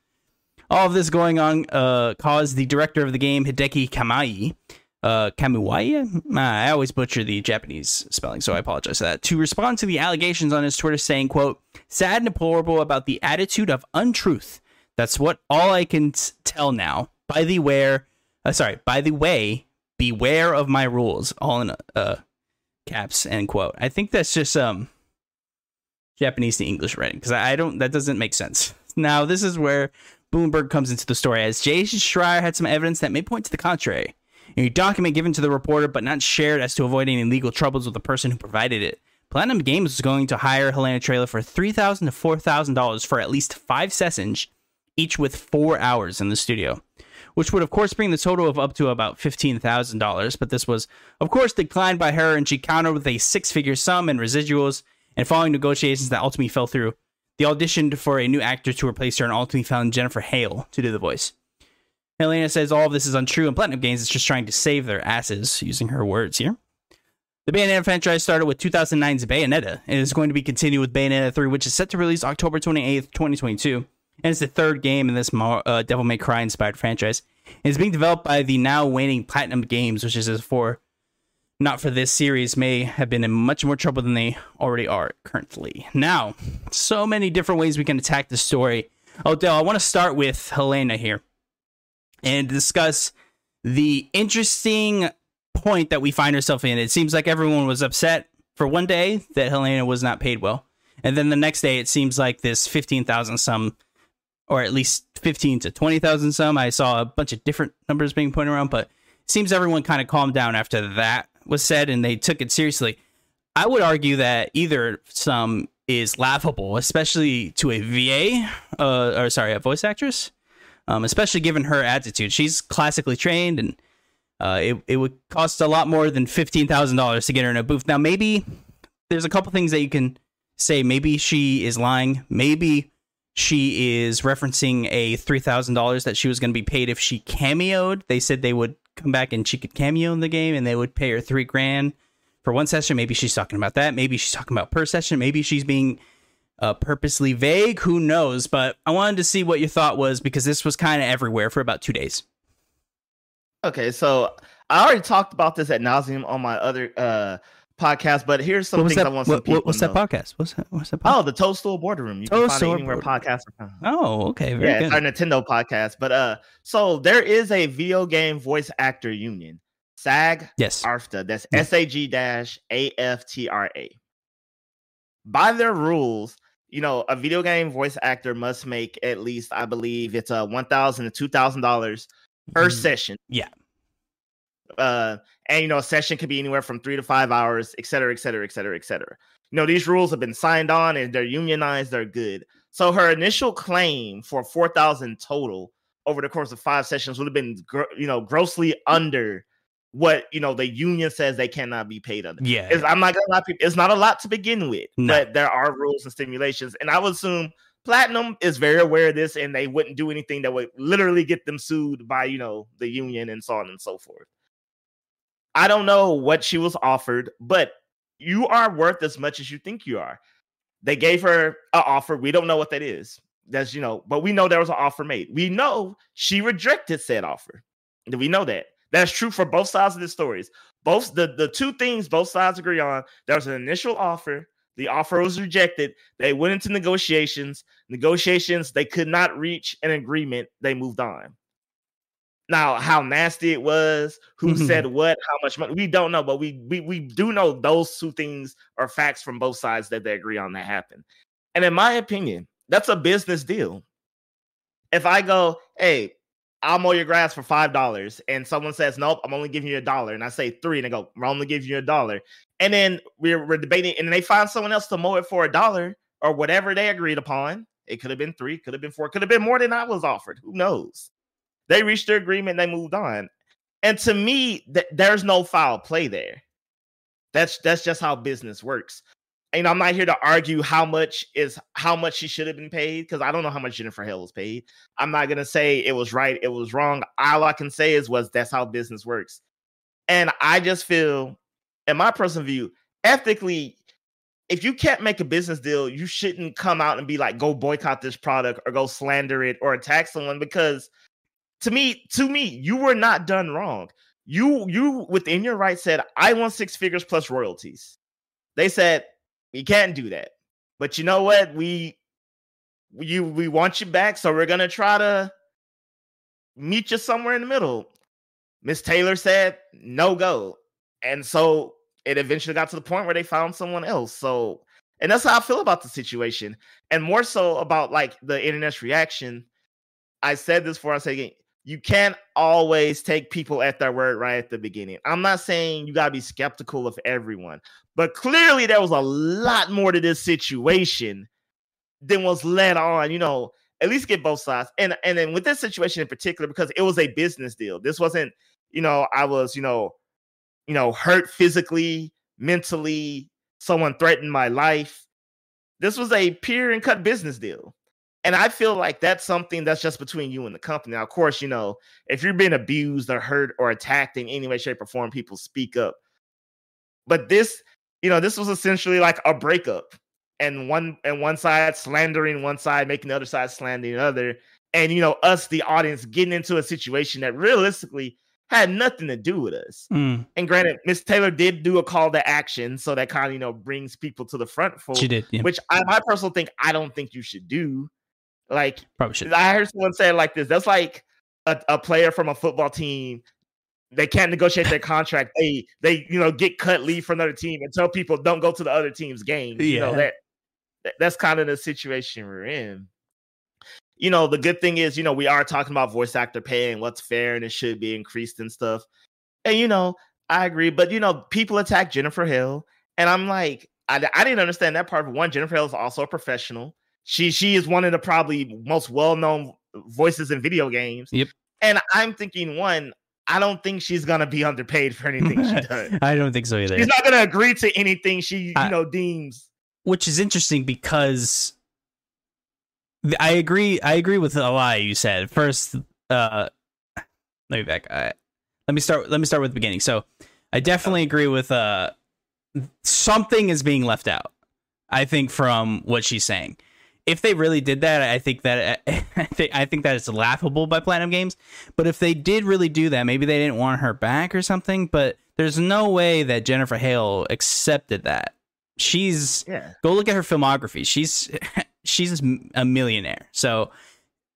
S1: All of this going on uh, caused the director of the game, Hideki Kamai, uh, Kamuwaya? Ah, I always butcher the Japanese spelling, so I apologize for that. To respond to the allegations on his Twitter saying, quote, sad and deplorable about the attitude of untruth. That's what all I can t- tell now. By the where, uh, sorry, by the way, beware of my rules. All in uh, caps, end quote. I think that's just um Japanese to English writing because I don't that doesn't make sense. Now this is where Bloomberg comes into the story as Jason Schreier had some evidence that may point to the contrary. A document given to the reporter but not shared as to avoid any legal troubles with the person who provided it. Platinum Games was going to hire Helena Taylor for three thousand to four thousand dollars for at least five sessions, each with four hours in the studio, which would of course bring the total of up to about fifteen thousand dollars. But this was, of course, declined by her, and she countered with a six-figure sum and residuals. And following negotiations that ultimately fell through, they auditioned for a new actor to replace her and ultimately found Jennifer Hale to do the voice. Helena says all of this is untrue, and Platinum Games is just trying to save their asses, using her words here. The Bayonetta franchise started with 2009's Bayonetta and is going to be continued with Bayonetta 3, which is set to release October 28th, 2022. And it's the third game in this uh, Devil May Cry inspired franchise. It's being developed by the now waning Platinum Games, which is for not for this series may have been in much more trouble than they already are currently. Now, so many different ways we can attack the story. Odell, I want to start with Helena here and discuss the interesting point that we find ourselves in. It seems like everyone was upset for one day that Helena was not paid well. And then the next day, it seems like this 15,000 some, or at least 15 to 20,000 some. I saw a bunch of different numbers being pointed around, but seems everyone kind of calmed down after that was said and they took it seriously. I would argue that either some is laughable, especially to a VA, uh, or sorry, a voice actress, um, especially given her attitude. She's classically trained, and uh, it it would cost a lot more than fifteen thousand dollars to get her in a booth. Now, maybe there's a couple things that you can say. Maybe she is lying. Maybe she is referencing a three thousand dollars that she was going to be paid if she cameoed. They said they would come back and she could cameo in the game, and they would pay her three grand for one session. Maybe she's talking about that. Maybe she's talking about per session. Maybe she's being uh, purposely vague. Who knows? But I wanted to see what your thought was because this was kind of everywhere for about two days.
S2: Okay, so I already talked about this at nauseum on my other uh podcast, but here's some things
S1: that?
S2: I want some
S1: What,
S2: people
S1: what, what's that podcast? What's that? What's that? Podcast?
S2: Oh, the Toadstool Boardroom. You can find it
S1: Toadstool
S2: anywhere
S1: Boardroom.
S2: podcasts are found.
S1: Oh, okay, very
S2: yeah,
S1: good.
S2: it's our Nintendo podcast. But uh, so there is a video game voice actor union, SAG
S1: yes.
S2: AFTRA. That's. S A G dash A F T R A. By their rules, you know, a video game voice actor must make at least, I believe, it's a one thousand to two thousand dollars per
S1: Mm,
S2: session.
S1: yeah.
S2: Uh, and you know, a session could be anywhere from three to five hours, et cetera, et cetera, et cetera, et cetera. You know, these rules have been signed on and they're unionized, they're good. So her initial claim for four thousand total over the course of five sessions would have been, gr- you know, grossly under what you know the union says they cannot be paid under.
S1: Yeah.
S2: It's, I'm not gonna lie, people, it's not a lot to begin with,
S1: No.
S2: but there are rules and stimulations, and I would assume Platinum is very aware of this, and they wouldn't do anything that would literally get them sued by you know the union and so on and so forth. I don't know what she was offered, but you are worth as much as you think you are. They gave her an offer. We don't know what that is. That's you know, but we know there was an offer made. We know she rejected said offer. We know that. That's true for both sides of the stories. Both the, the two things both sides agree on. There was an initial offer. The offer was rejected. They went into negotiations. Negotiations, they could not reach an agreement. They moved on. Now, how nasty it was, who said mm-hmm. what, how much money, we don't know, but we, we we do know those two things are facts from both sides that they agree on that happened. And in my opinion, that's a business deal. If I go, hey, I'll mow your grass for five dollars, and someone says, Nope, I'm only giving you a dollar, and I say three, and they go, We're only giving you a dollar, and then we're, we're debating, and they find someone else to mow it for a dollar or whatever they agreed upon. It could have been three, could have been four, could have been more than I was offered. Who knows? They reached their agreement, they moved on. And to me, th- there's no foul play there. That's that's just how business works. And I'm not here to argue how much is how much she should have been paid because I don't know how much Jennifer Hill was paid. I'm not gonna say it was right, it was wrong. All I can say is was that's how business works. And I just feel, in my personal view, ethically, if you can't make a business deal, you shouldn't come out and be like, go boycott this product or go slander it or attack someone because to me, to me, you were not done wrong. You you within your right said, I want six figures plus royalties. They said, you can't do that. But you know what? We you we want you back, so we're gonna try to meet you somewhere in the middle. Miss Taylor said no go. And so it eventually got to the point where they found someone else. So and that's how I feel about the situation. And more so about like the internet's reaction. I said this before I say again, you can't always take people at their word right at the beginning. I'm not saying you gotta be skeptical of everyone, but clearly there was a lot more to this situation than was led on. You know, at least get both sides. And and then with this situation in particular, because it was a business deal. This wasn't, you know, I was, you know, you know, hurt physically, mentally, someone threatened my life. This was a peer and cut business deal. And I feel like that's something that's just between you and the company. Now, of course, you know, if you're being abused or hurt or attacked in any way, shape, or form, people speak up. But this, you know, this was essentially like a breakup. And one and one side slandering one side, making the other side slandering the other. And you know, us, the audience, getting into a situation that realistically had nothing to do with us.
S1: Mm,
S2: And granted, Miss Taylor did do a call to action, so that kind of you know brings people to the front for
S1: she did. Yeah,
S2: which I my personal think I don't think you should do. Like
S1: probably should.
S2: I heard someone say it like this. That's like a, a player from a football team. They can't negotiate their [laughs] contract. They they you know get cut, leave for another team, and tell people don't go to the other team's game. You know that that- that's kind of the situation we're in. You know, the good thing is, you know, we are talking about voice actor pay and what's fair and it should be increased and stuff. And you know, I agree, but you know, people attack Jennifer Hill, and I'm like, I, I didn't understand that part. But one, Jennifer Hill is also a professional. She she is one of the probably most well known voices in video games.
S1: Yep.
S2: And I'm thinking, one, I don't think she's gonna be underpaid for [laughs] anything she does.
S1: I don't think so either.
S2: She's not gonna agree to anything she you
S1: I-
S2: know deems.
S1: which is interesting because I agree. I agree with a lie you said. First, uh, let me back. I, let me start. Let me start with the beginning. So, I definitely agree with uh, something is being left out. I think from what she's saying. If they really did that, I think that [laughs] I think I think that it's laughable by Platinum Games. But if they did really do that, maybe they didn't want her back or something. But there's no way that Jennifer Hale accepted that. She's
S2: Yeah.
S1: go look at her filmography. She's [laughs] she's a millionaire, so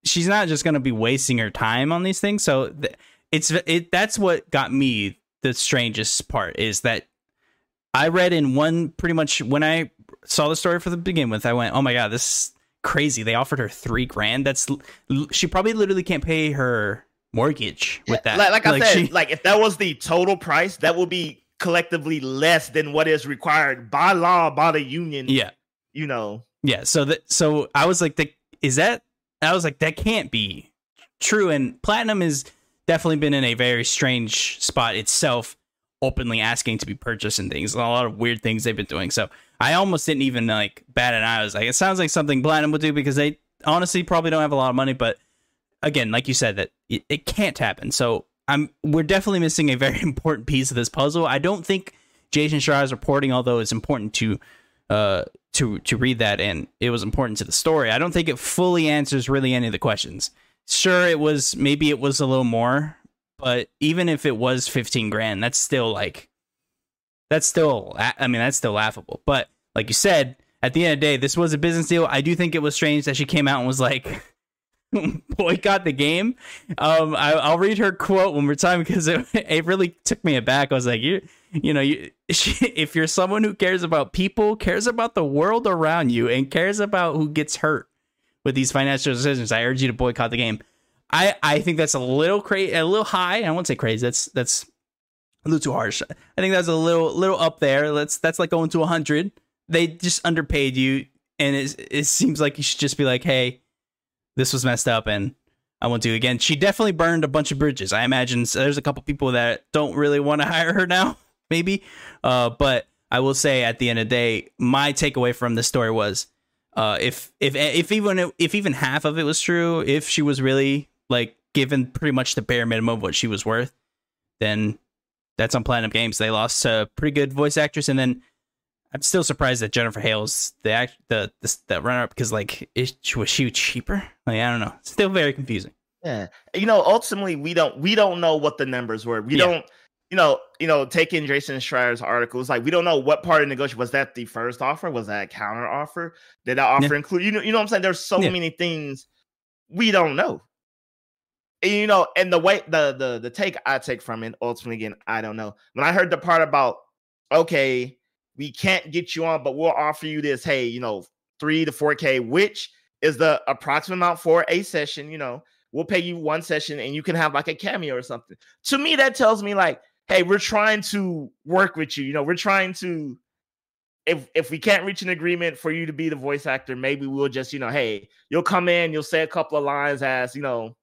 S1: she's not just going to be wasting her time on these things. So th- it's it that's what got me the strangest part is that I read in one pretty much when I saw the story for the begin with, I went, "Oh my god, this is crazy!" They offered her three grand. That's she probably literally can't pay her mortgage with that.
S2: Like, like I said,
S1: she-
S2: like if that was the total price, that would be collectively less than what is required by law by the union.
S1: yeah,
S2: You know.
S1: yeah. So that so I was like, the, is that? I was like, that can't be true. And platinum has definitely been in a very strange spot itself, openly asking to be purchased and things. A lot of weird things they've been doing. So I almost didn't even like bat an eye. I was like, it sounds like something platinum would do because they honestly probably don't have a lot of money. But again, like you said, that it, it can't happen. So I'm we're definitely missing a very [laughs] important piece of this puzzle. I don't think Jason Schreier's reporting, although it's important to uh to to read that and it was important to the story. I don't think it fully answers really any of the questions. Sure, it was maybe it was a little more, but even if it was 15 grand, that's still like that's still I mean that's still laughable. But like you said, at the end of the day, this was a business deal. I do think it was strange that she came out and was like [laughs] boycott the game. Um, I, I'll read her quote one more time because it, [laughs] it really took me aback. I was like, you, you know, you, [laughs] she, if you're someone who cares about people, cares about the world around you, and cares about who gets hurt with these financial decisions, I urge you to boycott the game. I, I think that's a little crazy, a little high. I won't say crazy. That's that's a little too harsh. I think that's a little little up there. Let's that's like going to hundred. They just underpaid you, and it it seems like you should just be like, hey, this was messed up, and I won't do it again. She definitely burned a bunch of bridges. I imagine so there's a couple people that don't really want to [laughs] hire her now, maybe. Uh, but I will say at the end of the day, my takeaway from this story was, uh, if if if even if even half of it was true, if she was really like given pretty much the bare minimum of what she was worth, then that's on Platinum Games. They lost a pretty good voice actress, and then I'm still surprised that Jennifer Hale's the act the the, the runner up because like is, was she cheaper? Like I don't know. Still very confusing.
S2: Yeah. You know, ultimately we don't we don't know what the numbers were. We
S1: Yeah.
S2: don't you know, you know, taking Jason Schreier's article, it's like we don't know what part of negotiation was that the first offer? Was that a counter offer? Did that offer include you know, you know what I'm saying? There's so
S1: Yeah.
S2: many things we don't know. You know, and the way the the the take I take from it, ultimately again, I don't know. When I heard the part about okay, we can't get you on, but we'll offer you this, hey, you know, three to four K, which is the approximate amount for a session, you know. We'll pay you one session and you can have like a cameo or something. To me, that tells me like, hey, we're trying to work with you. You know, we're trying to if if we can't reach an agreement for you to be the voice actor, maybe we'll just, you know, hey, you'll come in, you'll say a couple of lines as, you know,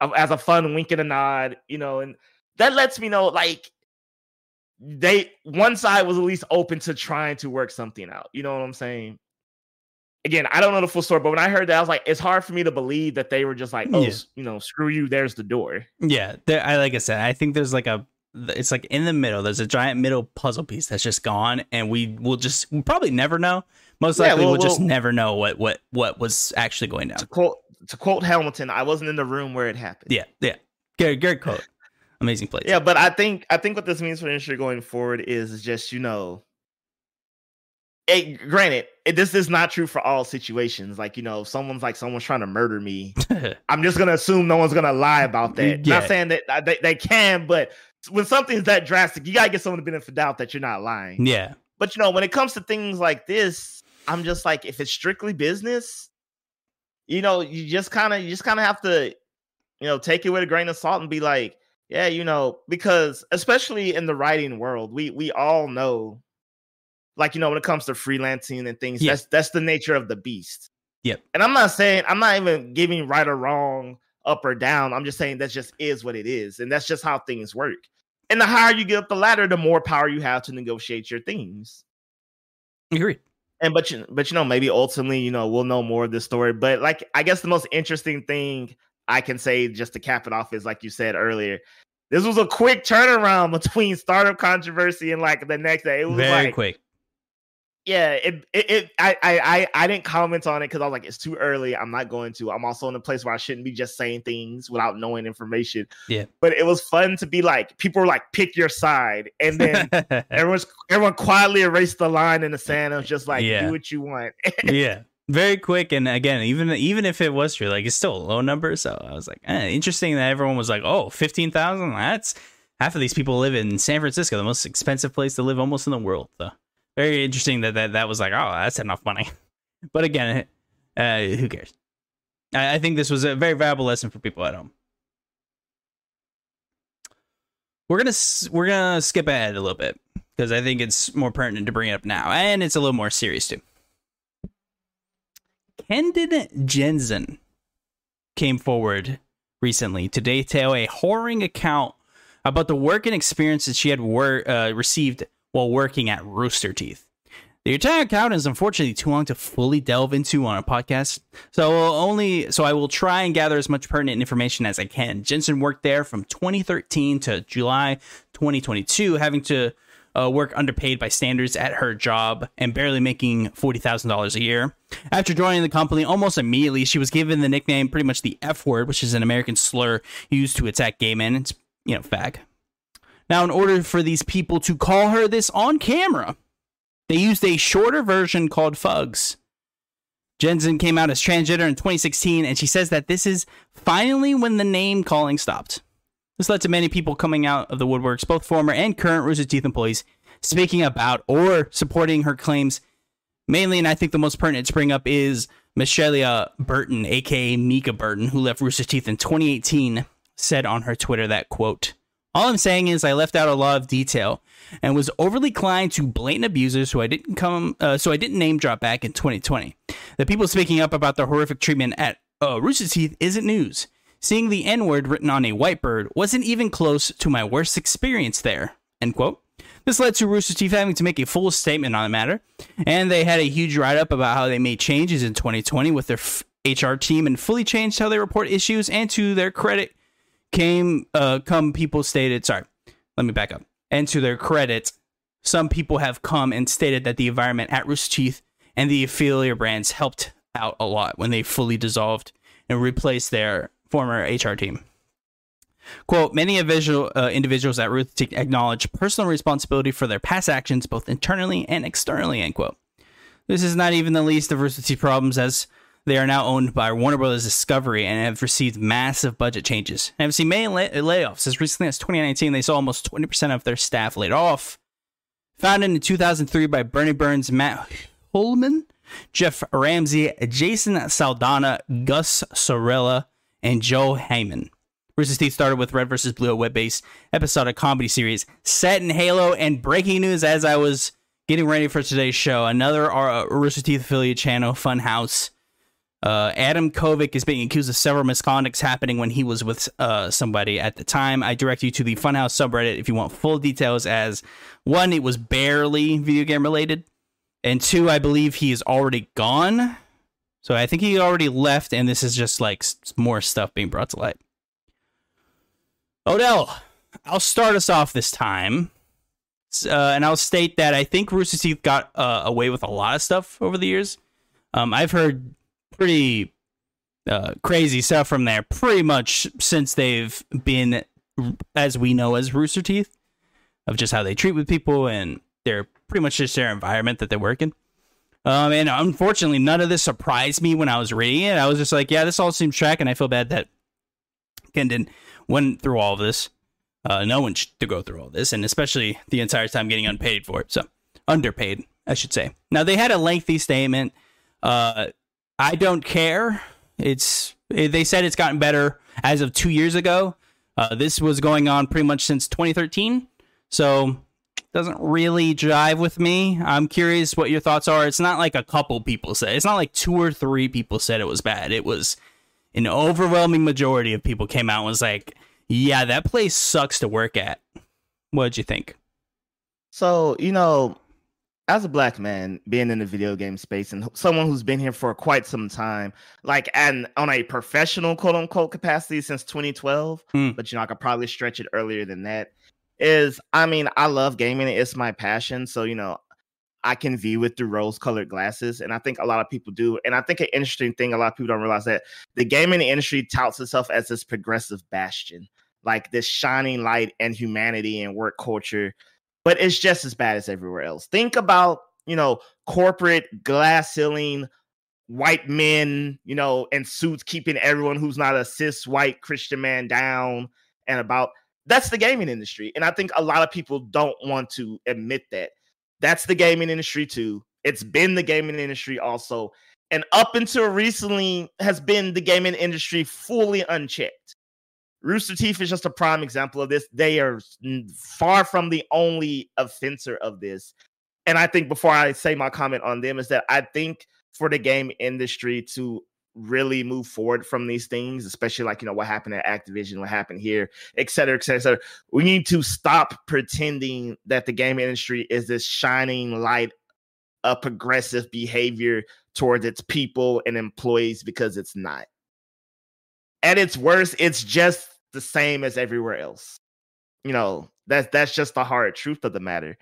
S2: as a fun wink and a nod, you know, and that lets me know like they one side was at least open to trying to work something out. You know what I'm saying? Again, I don't know the full story, but when I heard that, I was like, it's hard for me to believe that they were just like, oh,
S1: Yeah.
S2: you know, screw you. There's the door.
S1: Yeah, there, I like I said, I think there's like a it's like in the middle. There's a giant middle puzzle piece that's just gone, and we will just we'll probably never know. Most
S2: Yeah,
S1: likely,
S2: we'll-
S1: we'll, just
S2: we'll-
S1: never know what what what was actually going down.
S2: To quote to quote Hamilton, I wasn't in the room where it happened.
S1: Yeah, yeah, good, good quote. [laughs] Amazing place.
S2: Yeah, but I think I think what this means for the industry going forward is just you know, it, granted, it, this is not true for all situations. Like you know, if someone's like someone's trying to murder me. [laughs] I'm just gonna assume no one's gonna lie about that.
S1: Yeah.
S2: Not saying that uh, they, they can, but when something's that drastic, you gotta get someone to benefit doubt that you're not lying.
S1: yeah,
S2: But you know, when it comes to things like this, I'm just like, if it's strictly business, you know, you just kind of, you just kind of have to, you know, take it with a grain of salt and be like, yeah, you know, because especially in the writing world, we we all know, like you know, when it comes to freelancing and things,
S1: Yeah.
S2: that's that's the nature of the beast.
S1: Yep.
S2: And I'm not saying I'm not even giving right or wrong, up or down. I'm just saying that just is what it is, and that's just how things work. And the higher you get up the ladder, the more power you have to negotiate your things.
S1: agreed.
S2: And but you but you know maybe ultimately you know we'll know more of this story. But like I guess the most interesting thing I can say just to cap it off is like you said earlier, this was a quick turnaround [laughs] between startup controversy and like the next day. It was
S1: Very
S2: like
S1: quick.
S2: Yeah, it, it, it I, I, I didn't comment on it because I was like, it's too early. I'm not going to. I'm also in a place where I shouldn't be just saying things without knowing information.
S1: Yeah.
S2: But it was fun to be like, people were like, pick your side, and then [laughs] everyone's everyone quietly erased the line in the sand. It was just like,
S1: Yeah.
S2: do what you want. [laughs]
S1: yeah. Very quick, and again, even even if it was true, like it's still a low number. So I was like, eh, interesting that everyone was like, "Oh, fifteen thousand. That's half of these people live in San Francisco, the most expensive place to live almost in the world." So very interesting that that, that was like, "Oh, that's enough money." [laughs] But again, uh, who cares? I, I think this was a very valuable lesson for people at home. We're gonna we're gonna skip ahead a little bit because I think it's more pertinent to bring it up now, and it's a little more serious too. Kdin Jenzen came forward recently to detail a whoring account about the work and experiences she had wor- uh, received while working at Rooster Teeth. The entire account is unfortunately too long to fully delve into on a podcast, so I will only so I will try and gather as much pertinent information as I can. Jenzen worked there from 2013 to July 2022, having to uh, work underpaid by standards at her job and barely making $40,000 a year. After joining the company almost immediately, she was given the nickname pretty much the F word, which is an American slur used to attack gay men. It's, you know, fag. Now, in order for these people to call her this on camera, they used a shorter version called Fugs. Jenzen came out as transgender in 2016, and she says that this is finally when the name calling stopped. This led to many people coming out of the woodworks, both former and current Rooster Teeth employees, speaking about or supporting her claims. Mainly, and I think the most pertinent to bring up is Michelle Burton, aka Mica Burton, who left Rooster Teeth in 2018, said on her Twitter that quote, all I'm saying is I left out a lot of detail and was overly inclined to blatant abusers who I didn't come, uh, so I didn't name drop back in 2020. The people speaking up about the horrific treatment at uh, Rooster Teeth isn't news. Seeing the N word written on a whiteboard wasn't even close to my worst experience there. End quote. This led to Rooster Teeth having to make a full statement on the matter, and they had a huge write up about how they made changes in 2020 with their f- HR team and fully changed how they report issues. And to their credit, came uh, come people stated. Sorry, let me back up. And to their credit, some people have come and stated that the environment at Rooster Teeth and the affiliate brands helped out a lot when they fully dissolved and replaced their former HR team. Quote, many individual, uh, individuals at Ruth Teeth acknowledge personal responsibility for their past actions, both internally and externally, end quote. This is not even the least of Rooster Teeth problems, as they are now owned by Warner Brothers Discovery and have received massive budget changes. And have seen many lay- layoffs. As recently as 2019, they saw almost 20% of their staff laid off. Founded in 2003 by Burnie Burns, Matt Hullum, Geoff Ramsey, Jason Saldana, Gus Sorola, and Joe Heyman. Rooster Teeth started with Red vs. Blue, a web-based episodic comedy series set in Halo. And breaking news as I was getting ready for today's show, another uh, Rooster Teeth affiliate channel, Funhouse, uh, Adam Kovic is being accused of several misconducts happening when he was with uh, somebody at the time. I direct you to the Funhouse subreddit if you want full details. As one, it was barely video game related, and two, I believe he is already gone. So I think he already left, and this is just like more stuff being brought to light. Odell, I'll start us off this time. Uh, and I'll state that I think Rooster Teeth got uh, away with a lot of stuff over the years. Um, I've heard pretty uh, crazy stuff from there pretty much since they've been, as we know, as Rooster Teeth, of just how they treat with people and they're pretty much just their environment that they work in. Um, and unfortunately, none of this surprised me when I was reading it. I was just like, yeah, this all seems track, and I feel bad that Kdin went through all of this. Uh, no one should to go through all this, and especially the entire time getting unpaid for it. So underpaid, I should say. Now they had a lengthy statement. Uh, I don't care. It's they said it's gotten better as of two years ago. Uh, this was going on pretty much since 2013, so doesn't really jive with me. I'm curious what your thoughts are. It's not like a couple people said. It's not like two or three people said it was bad. It was an overwhelming majority of people came out and was like, "Yeah, that place sucks to work at." What'd you think?
S2: So, you know, as a black man being in the video game space and someone who's been here for quite some time, like and on a professional quote unquote capacity since 2012,
S1: Hmm.
S2: but you know, I could probably stretch it earlier than that. Is I mean, I love gaming, it's my passion. So, you know, I can view it through rose colored glasses. And I think a lot of people do. And I think an interesting thing, a lot of people don't realize that the gaming industry touts itself as this progressive bastion, like this shining light and humanity and work culture. But it's just as bad as everywhere else. Think about, you know, corporate glass ceiling, white men, you know, in suits keeping everyone who's not a cis white Christian man down and about that's the gaming industry. And I think a lot of people don't want to admit that. That's the gaming industry too. It's been the gaming industry also. And up until recently has been the gaming industry fully unchecked. Rooster Teeth is just a prime example of this. They are far from the only offender of this. And I think before I say my comment on them is that I think for the game industry to really move forward from these things, especially like you know what happened at Activision, what happened here, et cetera, et cetera, et cetera. We need to stop pretending that the game industry is this shining light of progressive behavior towards its people and employees because it's not. At its worst, it's just the same as everywhere else. You know, that's that's just the hard truth of the matter.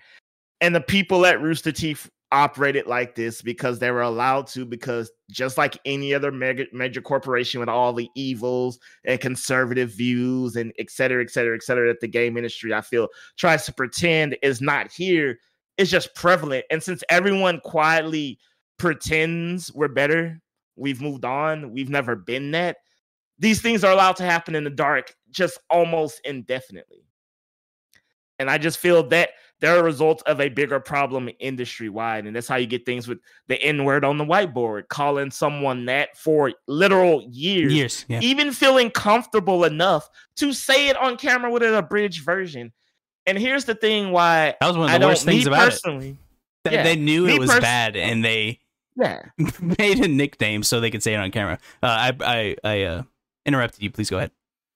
S2: And the people at Rooster Teeth operated like this because they were allowed to because just like any other mega, major corporation with all the evils and conservative views and et cetera et cetera et cetera that the game industry i feel tries to pretend is not here it's just prevalent and since everyone quietly pretends we're better we've moved on we've never been that these things are allowed to happen in the dark just almost indefinitely and I just feel that they're a result of a bigger problem industry wide. And that's how you get things with the N word on the whiteboard, calling someone that for literal years.
S1: Years. Yeah.
S2: Even feeling comfortable enough to say it on camera with an abridged version. And here's the thing why
S1: that was one of the worst things about
S2: personally,
S1: it. Yeah, they knew it was pers- bad and they
S2: yeah [laughs]
S1: made a nickname so they could say it on camera. Uh, I I I uh, interrupted you. Please go ahead.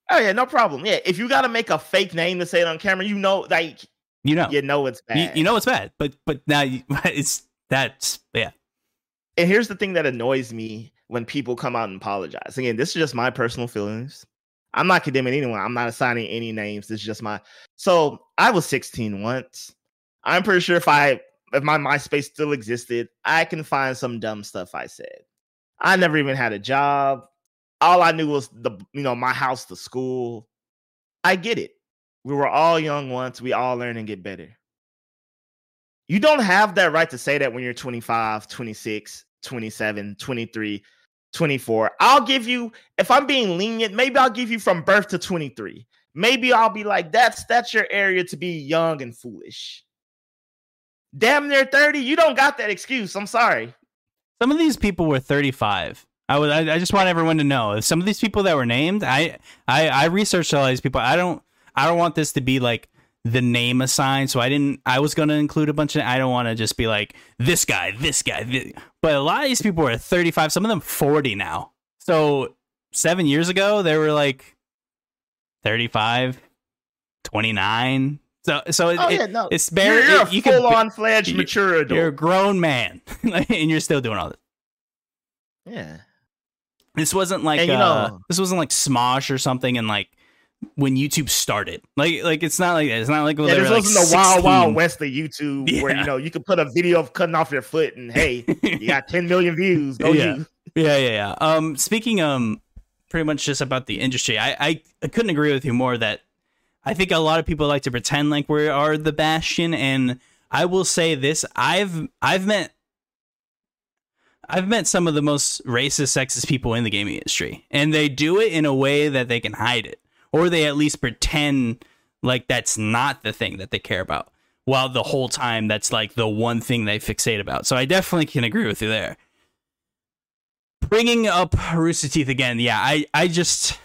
S2: Oh yeah, no problem. Yeah, if you got to make a fake name to say it on camera, you know, like
S1: you know,
S2: you know it's bad.
S1: You, you know it's bad, but but now you, [laughs] it's that's yeah.
S2: And here's the thing that annoys me when people come out and apologize. Again, this is just my personal feelings. I'm not condemning anyone. I'm not assigning any names. This is just my. So I was 16 once. I'm pretty sure if I if my MySpace still existed, I can find some dumb stuff I said. I never even had a job all I knew was the you know my house, the school. I get it. We were all young once. We all learn and get better. You don't have that right to say that when you're 25, 26, 27, 23, 24. I'll give you if I'm being lenient, maybe I'll give you from birth to 23. Maybe I'll be like that's that's your area to be young and foolish. Damn near 30, you don't got that excuse. I'm sorry.
S1: Some of these people were 35 I would. I, I just want everyone to know some of these people that were named. I, I, I researched all these people. I don't. I don't want this to be like the name assigned. So I didn't. I was going to include a bunch of. I don't want to just be like this guy, this guy. This. But a lot of these people are 35. Some of them 40 now. So seven years ago, they were like 35, 29. So, so it,
S2: oh, yeah, no.
S1: it's bare.
S2: You're, it, you full on fledged [laughs] mature adult.
S1: You're a grown man, [laughs] and you're still doing all this.
S2: Yeah.
S1: This wasn't like and, you uh, know, this wasn't like Smosh or something, and like when YouTube started. Like like it's not like it's not like
S2: yeah, this wasn't like the wild wild west of YouTube yeah. [laughs] where you know you could put a video of cutting off your foot and hey you got [laughs] 10 million views. Go
S1: yeah.
S2: you.
S1: Yeah, yeah, yeah. Um, speaking um, pretty much just about the industry. I, I I couldn't agree with you more that I think a lot of people like to pretend like we are the bastion, and I will say this: I've I've met I've met some of the most racist, sexist people in the gaming industry, and they do it in a way that they can hide it, or they at least pretend like that's not the thing that they care about, while the whole time that's like the one thing they fixate about. So I definitely can agree with you there. Bringing up Rooster Teeth again, yeah, I, I just.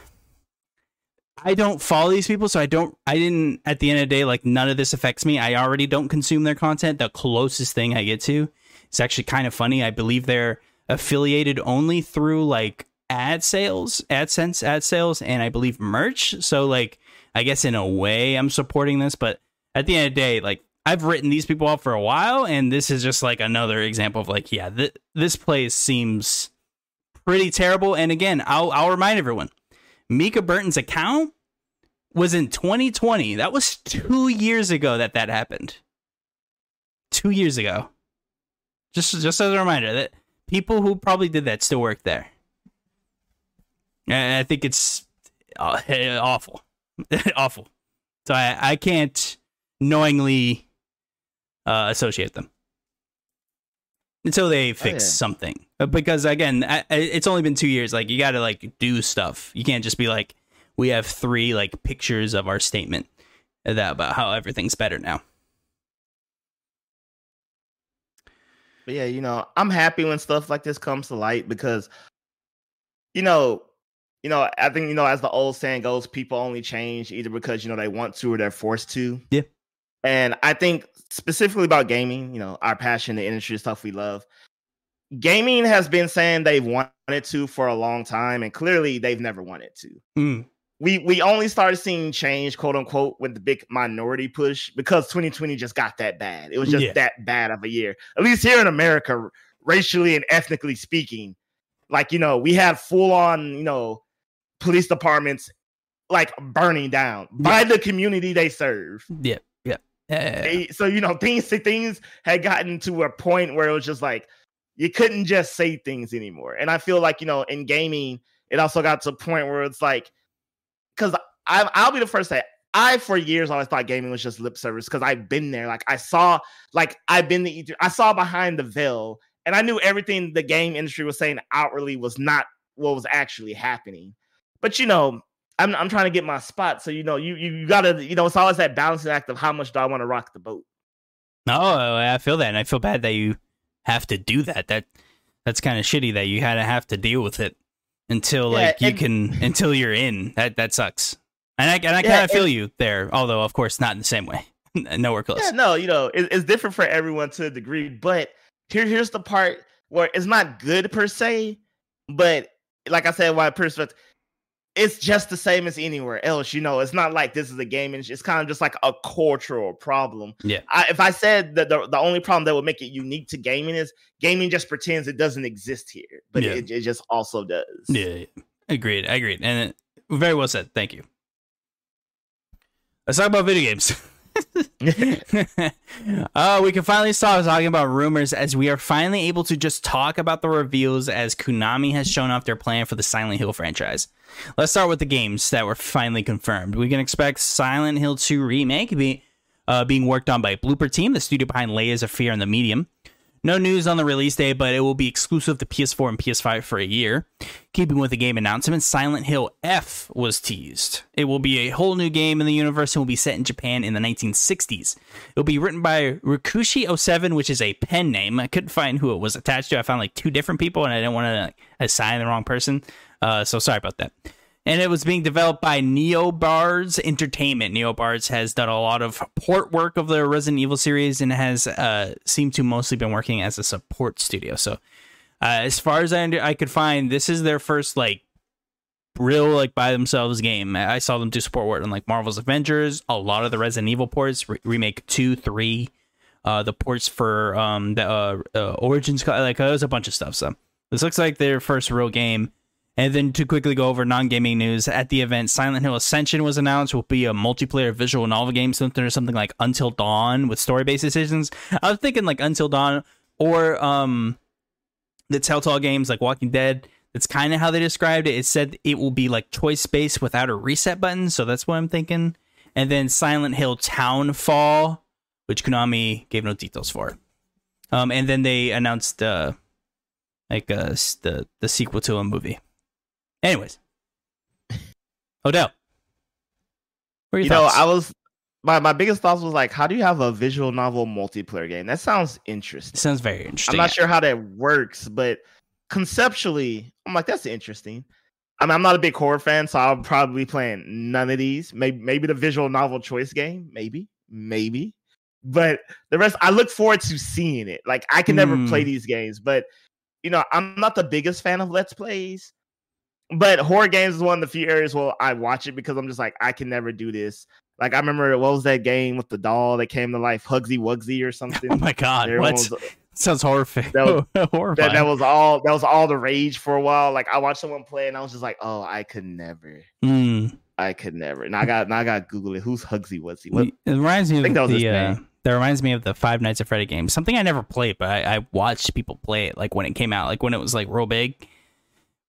S1: I don't follow these people, so I don't. I didn't. At the end of the day, like none of this affects me. I already don't consume their content. The closest thing I get to it's actually kind of funny. I believe they're affiliated only through like ad sales, AdSense ad sales, and I believe merch. So like I guess in a way I'm supporting this, but at the end of the day, like I've written these people off for a while, and this is just like another example of like, yeah, th- this place seems pretty terrible. And again, I'll I'll remind everyone, Mica Burton's account was in 2020. That was two years ago that that happened. Two years ago. Just just as a reminder that people who probably did that still work there. And I think it's uh, [laughs] awful, [laughs] awful. So I I can't knowingly uh, associate them until they fix oh, yeah. something. Because again, I, it's only been two years. Like you got to like do stuff. You can't just be like, we have three like pictures of our statement that about how everything's better now.
S2: But yeah, you know, I'm happy when stuff like this comes to light because, you know, you know, I think you know, as the old saying goes, people only change either because you know they want to or they're forced to.
S1: Yeah.
S2: And I think specifically about gaming, you know, our passion, the industry, stuff we love. Gaming has been saying they've wanted to for a long time, and clearly they've never wanted to.
S1: Mm.
S2: We we only started seeing change, quote unquote, with the big minority push because 2020 just got that bad. It was just yeah. that bad of a year. At least here in America, racially and ethnically speaking, like you know, we had full on, you know, police departments like burning down by the community they serve.
S1: Yeah.
S2: They, so you know things things had gotten to a point where it was just like you couldn't just say things anymore. And I feel like you know in gaming it also got to a point where it's like because I'll be the first to say I for years always thought gaming was just lip service because I've been there. Like I saw like I've been the I saw behind the veil and I knew everything the game industry was saying outwardly was not what was actually happening. But you know, I'm I'm trying to get my spot. So you know, you you gotta you know, it's always that balancing act of how much do I want to rock the boat.
S1: No, I feel that, and I feel bad that you have to do that. That that's kind of shitty that you had to have to deal with it until yeah, like you can [laughs] until you're in. That that sucks. And I and I kind of feel you there, although of course not in the same way. [laughs] Nowhere close.
S2: Yeah, no, you know, it, it's different for everyone to a degree, but here here's the part where it's not good per se, but like I said, why perspective it's just the same as anywhere else. You know, it's not like this is a game, and it's kind of just like a cultural problem.
S1: Yeah.
S2: I, if I said that the, the only problem that would make it unique to gaming is gaming just pretends it doesn't exist here, but yeah. it, it just also does.
S1: Yeah, agreed. Agreed. And it, very well said. Thank you. Let's talk about video games. [laughs] uh, we can finally stop talking about rumors as we are finally able to just talk about the reveals as Konami has shown off their plan for the Silent Hill franchise. Let's start with the games that were finally confirmed. We can expect Silent Hill 2 Remake be, uh, being worked on by Bloober Team, the studio behind Layers of Fear and the Medium. No news on the release date, but it will be exclusive to PS4 and PS5 for a year. Keeping with the game announcement, Silent Hill F was teased. It will be a whole new game in the universe and will be set in Japan in the 1960s. It will be written by Ryukishi07, which is a pen name. I couldn't find who it was attached to. I found like two different people, and I didn't want to like, assign the wrong person. Uh, so sorry about that and it was being developed by NeoBards Entertainment. NeoBards has done a lot of port work of the Resident Evil series and has uh, seemed to mostly been working as a support studio. So, uh, as far as I, under- I could find, this is their first like real like by themselves game. I saw them do support work on like Marvel's Avengers, a lot of the Resident Evil ports, re- remake two, three, uh, the ports for um the uh, uh Origins, like uh, was a bunch of stuff. So this looks like their first real game and then to quickly go over non-gaming news, at the event, Silent Hill Ascension was announced. Will be a multiplayer visual novel game, something or something like Until Dawn with story-based decisions. I was thinking like Until Dawn or um, the Telltale games like Walking Dead. That's kind of how they described it. It said it will be like choice-based without a reset button, so that's what I'm thinking. And then Silent Hill Townfall, which Konami gave no details for. Um, and then they announced uh, like uh, the the sequel to a movie. Anyways, Odell,
S2: you thoughts? know, I was my my biggest thoughts was like, how do you have a visual novel multiplayer game? That sounds interesting.
S1: sounds very interesting.
S2: I'm not sure how that works, but conceptually, I'm like, that's interesting. I mean, I'm not a big horror fan, so I'll probably be playing none of these. Maybe maybe the visual novel choice game, maybe, maybe. But the rest, I look forward to seeing it. Like I can never play hmm. these games, but you know, I'm not the biggest fan of let's plays but horror games is one of the few areas where I watch it because I'm just like, I can never do this. Like I remember what was that game with the doll that came to life, Hugsy Wugsy or [laughs] something.
S1: Oh my god, what? Was, [laughs] Sounds horrific.
S2: That was, [laughs] that, that, was all. That was all the rage for a while. Like I watched someone play, and I was just like, "Oh, I could never.
S1: Mm.
S2: I could never." And I got, now I got Google it. Who's Hugsy Wugsy? What?
S1: It reminds me of the uh, That reminds me of the Five Nights at Freddy game. Something I never played, but I, I watched people play it like when it came out, like when it was like real big.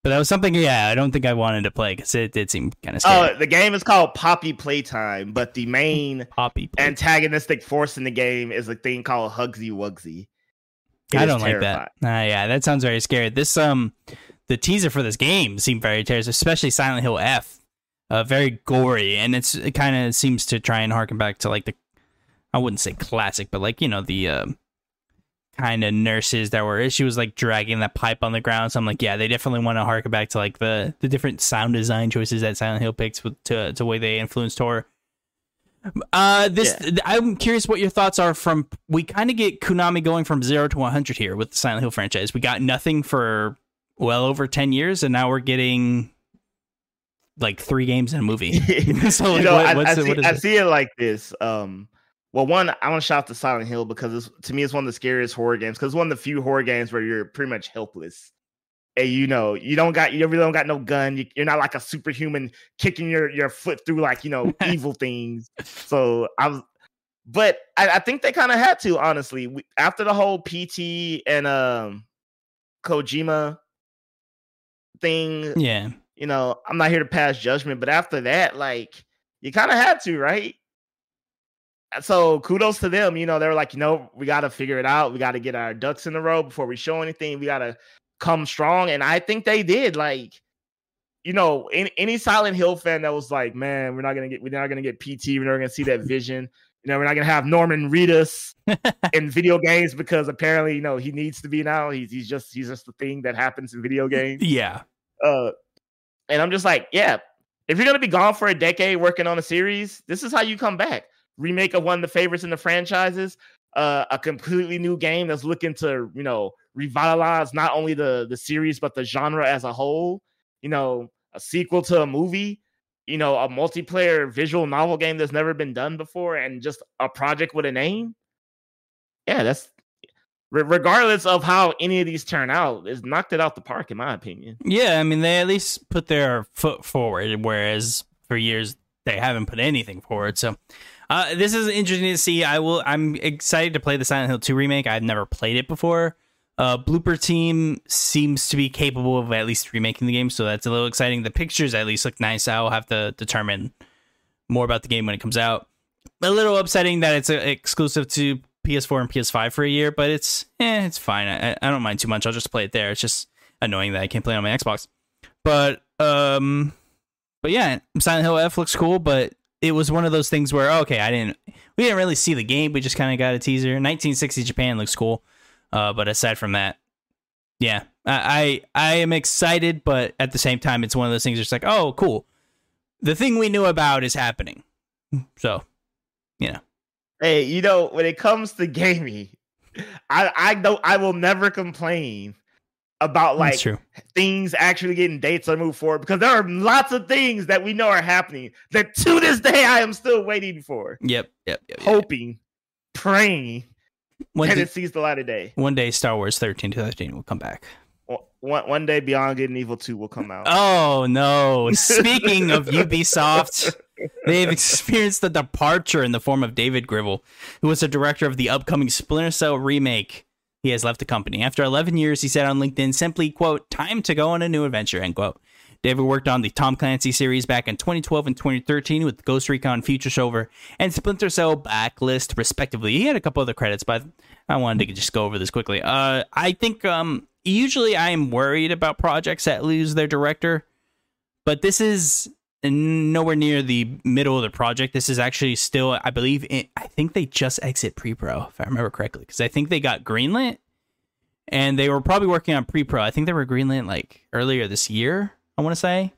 S1: But that was something, yeah, I don't think I wanted to play because it did seem kind of scary.
S2: Oh, the game is called Poppy Playtime, but the main [laughs]
S1: Poppy
S2: antagonistic force in the game is a thing called Hugsy Wugsy. It
S1: I don't like
S2: terrifying.
S1: that. Uh, yeah, that sounds very scary. This um, the teaser for this game seemed very terrifying, especially Silent Hill F. Uh, very gory, and it's it kind of seems to try and harken back to like the, I wouldn't say classic, but like you know the um, kind of nurses that were. She was like dragging that pipe on the ground. So I'm like, yeah, they definitely want to harken back to like the the different sound design choices that Silent Hill picks with to to the way they influenced horror. Uh, this I'm curious what your thoughts are from. We kind of get Konami going from zero to 100 here with the Silent Hill franchise. We got nothing for well over 10 years, and now we're getting like three games and a movie. [laughs] [laughs] so
S2: you know,
S1: what,
S2: I,
S1: what's
S2: I see,
S1: what is
S2: I
S1: it?
S2: see it like this. Um, well, one, I want to shout out to Silent Hill because it's, to me, it's one of the scariest horror games because it's one of the few horror games where you're pretty much helpless. And you know, you don't got, you really don't got no gun. You, you're not like a superhuman kicking your your foot through like you know [laughs] evil things. So I was, but I, I think they kind of had to honestly we, after the whole PT and um Kojima thing
S1: Yeah,
S2: you know, I'm not here to pass judgment, but after that, like, you kind of had to, right? So kudos to them. You know, they were like, you know, we got to figure it out. We got to get our ducks in a row before we show anything. We got to come strong. And I think they did. Like, you know, any, any Silent Hill fan that was like, man, we're not gonna get, we're not gonna get PT. We're never gonna see that vision. You know, we're not gonna have Norman Reedus [laughs] in video games because apparently, you know, he needs to be now. He's he's just he's just the thing that happens in video games.
S1: yeah,
S2: Uh, and I'm just like, yeah, if you're gonna be gone for a decade working on a series, this is how you come back. Remake of one of the favorites in the franchises, uh, a completely new game that's looking to, you know, revitalize not only the the series but the genre as a whole. You know, a sequel to a movie, you know, a multiplayer visual novel game that's never been done before, and just a project with a name. Yeah, that's regardless of how any of these turn out, it's knocked it out the park, in my opinion.
S1: yeah. I mean, they at least put their foot forward, whereas for years they haven't put anything forward. So. Uh, this is interesting to see. I will. I'm excited to play the Silent Hill 2 remake. I've never played it before. Uh, Bloober Team seems to be capable of at least remaking the game, so that's a little exciting. The pictures at least look nice. I'll have to determine more about the game when it comes out. A little upsetting that it's uh exclusive to PS4 and PS5 for a year, but it's eh, it's fine. I, I don't mind too much. I'll just play it there. It's just annoying that I can't play it on my Xbox. But um, but yeah, Silent Hill F looks cool, but it was one of those things where okay, I didn't we didn't really see the game. We just kind of got a teaser. 1960 Japan looks cool, uh, but aside from that, yeah, I, I I am excited, but at the same time, it's one of those things. It's like, oh, cool. The thing we knew about is happening. So, you know,
S2: Hey, you know, when it comes to gaming, [laughs] I I don't I will never complain about like
S1: true.
S2: things actually getting dates or move forward because there are lots of things that we know are happening that to this day I am still waiting for,
S1: Yep, yep, yep. yep.
S2: hoping, praying
S1: One,
S2: that it sees the light of day.
S1: one day, Star Wars 13 to 13 will come back.
S2: One- One, day, Beyond Good and Evil Two will come out.
S1: Oh no! [laughs] Speaking of Ubisoft, they've experienced the departure in the form of David Grivel, who was the director of the upcoming Splinter Cell remake. He has left the company after 11 years. He said on LinkedIn, simply "quote Time to go on a new adventure." End quote. David worked on the Tom Clancy series back in 2012 and 2013 with Ghost Recon Future Soldier and Splinter Cell Blacklist, respectively. He had a couple other credits, but I wanted to just go over this quickly. Uh, I think um, usually I am worried about projects that lose their director, but this is nowhere near the middle of the project. This is actually still, I believe, in, I think they just exit pre-pro, if I remember correctly, because I think they got greenlit, and they were probably working on pre-pro. I think they were greenlit like earlier this year. I want to say,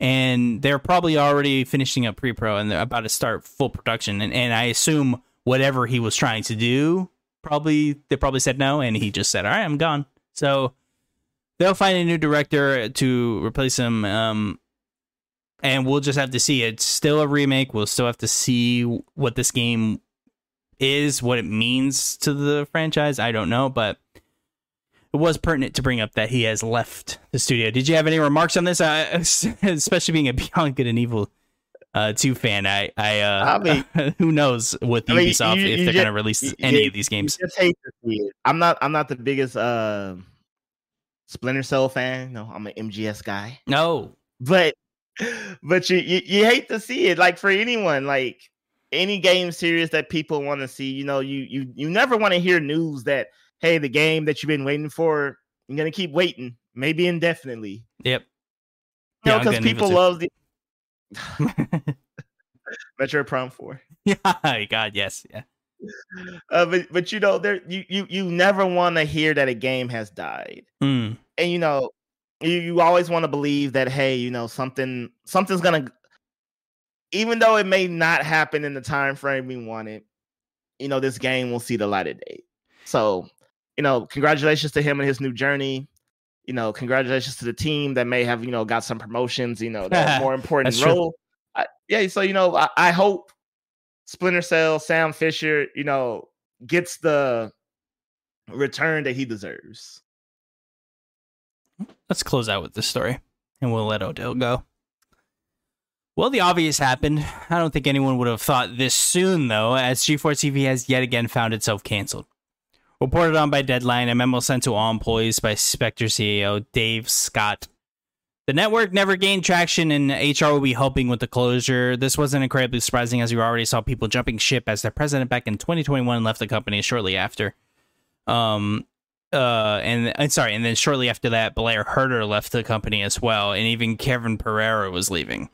S1: and they're probably already finishing up pre-pro and they're about to start full production. And, and I assume whatever he was trying to do, probably they probably said no, and he just said, "All right, I'm gone." So they'll find a new director to replace him. Um, and we'll just have to see. It's still a remake. We'll still have to see what this game is, what it means to the franchise. I don't know, but it was pertinent to bring up that he has left the studio. Did you have any remarks on this, uh, [laughs] especially being a Beyond Good and Evil uh, 2 fan. I, I, uh,
S2: I mean- [laughs]
S1: who knows with
S2: I mean,
S1: Ubisoft
S2: you-
S1: if they're going to release
S2: you-
S1: any
S2: you-
S1: of these games.
S2: Just hate to see it. I'm not. I'm not the biggest uh, Splinter Cell fan. No, I'm an MGS guy.
S1: No.
S2: But [laughs] but you, you you hate to see it. Like for anyone, like any game series that people want to see. You know, you you you never want to hear news that hey, the game that you've been waiting for, you're gonna keep waiting, maybe indefinitely.
S1: Yep.
S2: You know,
S1: Yeah,
S2: because people love the [laughs] [laughs] Metroid Prime Four.
S1: yeah, God, yes. Yeah.
S2: Uh, but but you know, there you you you never want to hear that a game has died.
S1: Mm.
S2: and you know you, you always want to believe that hey you know something something's gonna even though it may not happen in the time frame we wanted you know this game will see the light of day. So you know congratulations to him and his new journey. You know congratulations to the team that may have you know got some promotions you know that more [laughs] important role. I, yeah so you know I, I hope splinter cell sam fisher you know gets the return that he deserves
S1: Let's close out with this story and we'll let Odell go. Well, the obvious happened. I don't think anyone would have thought this soon, though, as G4 TV has yet again found itself canceled. Reported on by Deadline, a memo sent to all employees by Spectacor CEO Dave Scott. The network never gained traction, and HR will be helping with the closure. This wasn't incredibly surprising, as we already saw people jumping ship as their president back in 2021 left the company shortly after. Um, uh, and, and sorry, and then shortly after that, Blair Herter left the company as well, and even Kevin Pereira was leaving.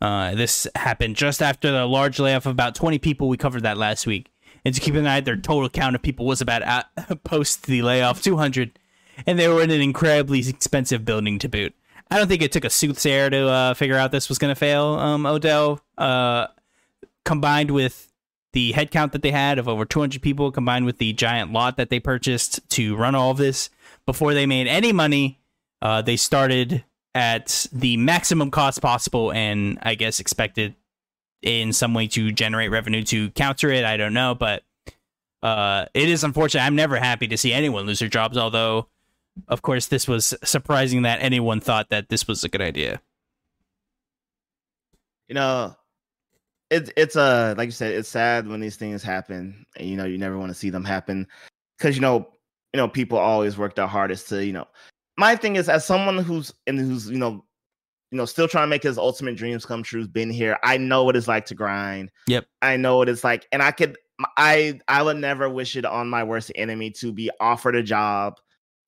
S1: Uh, this happened just after the large layoff of about 20 people. We covered that last week. And to keep in mind, their total count of people was about at, [laughs] post the layoff 200, and they were in an incredibly expensive building to boot. I don't think it took a soothsayer to uh, figure out this was going to fail. Um, Odell, uh, combined with the headcount that they had of over 200 people, combined with the giant lot that they purchased to run all of this, before they made any money, uh, they started at the maximum cost possible and I guess expected in some way to generate revenue to counter it. I don't know, but uh, it is unfortunate. I'm never happy to see anyone lose their jobs, although, of course, this was surprising that anyone thought that this was a good idea.
S2: you know it's it's uh like you said it's sad when these things happen and you know you never want to see them happen because you know you know people always work their hardest to you know my thing is as someone who's and who's you know you know still trying to make his ultimate dreams come true been here i know what it's like to grind
S1: Yep.
S2: i know what it's like and i could i i would never wish it on my worst enemy to be offered a job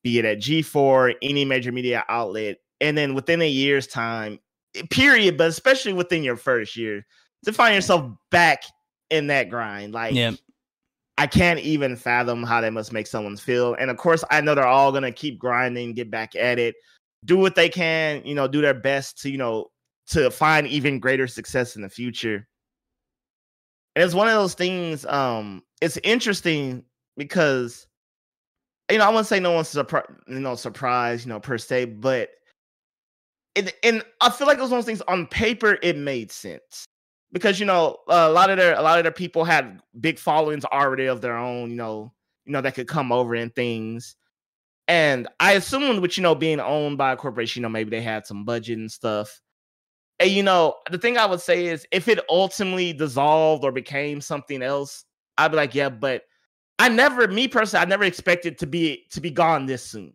S2: be it at g4 any major media outlet and then within a year's time period but especially within your first year to find yourself back in that grind like
S1: Yep.
S2: i can't even fathom how that must make someone feel and of course i know they're all gonna keep grinding get back at it do what they can you know do their best to you know to find even greater success in the future and it's one of those things um it's interesting because you know i wouldn't say no one's surprised you know surprised you know per se but it, and I feel like it was one of those things on paper it made sense because you know a lot of their a lot of their people had big followings already of their own, you know, you know that could come over and things. And I assumed with you know being owned by a corporation, you know maybe they had some budget and stuff. And you know the thing I would say is if it ultimately dissolved or became something else, I'd be like, yeah, but I never, me personally, I never expected to be to be gone this soon.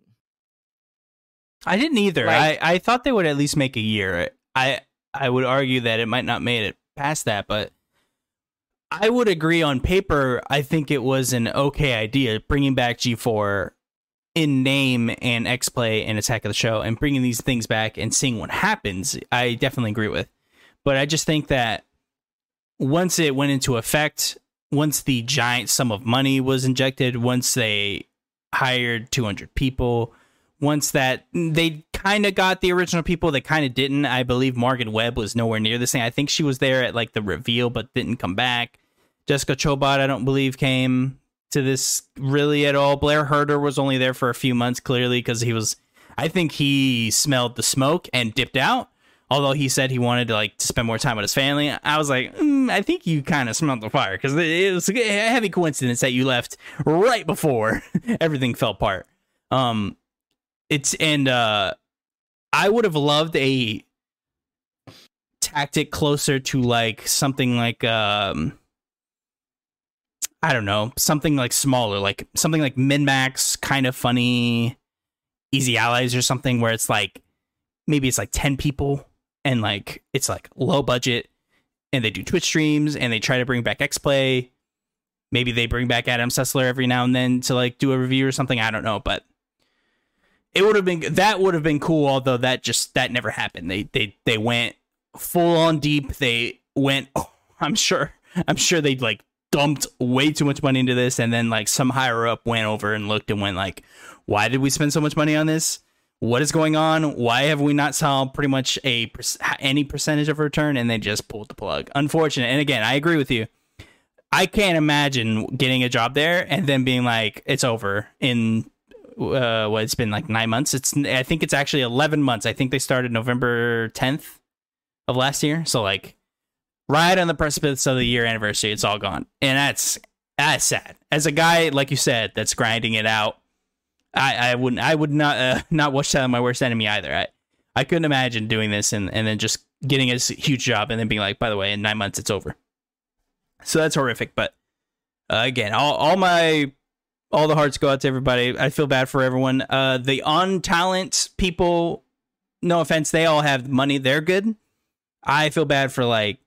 S1: I didn't either.
S2: Like-
S1: I, I thought they would at least make a year. I I would argue that it might not made it past that, but I would agree on paper. I think it was an okay idea bringing back G4 in name and X Play and Attack of the Show and bringing these things back and seeing what happens. I definitely agree with, but I just think that once it went into effect, once the giant sum of money was injected, once they hired 200 people once that they kind of got the original people they kind of didn't. I believe morgan webb was nowhere near the same. I think she was there at like the reveal but didn't come back. Jessica chobot i don't believe came to this really at all. Blair Herter was only there for a few months clearly because he was i think he smelled the smoke and dipped out although he said he wanted to like to spend more time with his family. I was like mm, i think you kind of smelled the fire because it was a heavy coincidence that you left right before [laughs] everything fell apart. Um it's and uh I would have loved a tactic closer to like something like um I don't know, something like smaller, like something like MinnMax, kind of funny, easy allies or something where it's like maybe it's like 10 people and like it's like low budget and they do Twitch streams and they try to bring back X Play. Maybe they bring back Adam Sessler every now and then to like do a review or something. I don't know, but it would have been that would have been cool. Although that just that never happened. They they they went full on deep. They went. Oh, [laughs] I'm sure. I'm sure they like dumped way too much money into this, and then like some higher up went over and looked and went like, "Why did we spend so much money on this? What is going on? Why have we not saw pretty much a any percentage of return?" And they just pulled the plug. Unfortunate. And again, I agree with you. I can't imagine getting a job there and then being like, "It's over in uh, what it's been like nine months. It's I think it's actually eleven months. I think they started November tenth of last year. So like right on the precipice of the year anniversary, it's all gone, and that's that's sad. As a guy like you said that's grinding it out, I I wouldn't I would not uh, [laughs] not wish that on my worst enemy either. I I couldn't imagine doing this and and then just getting a huge job and then being like, by the way, in nine months it's over. So that's horrific. But uh, again, all all my all the hearts go out to everybody. I feel bad for everyone. Uh, the on talent people, no offense, they all have money. They're good. I feel bad for like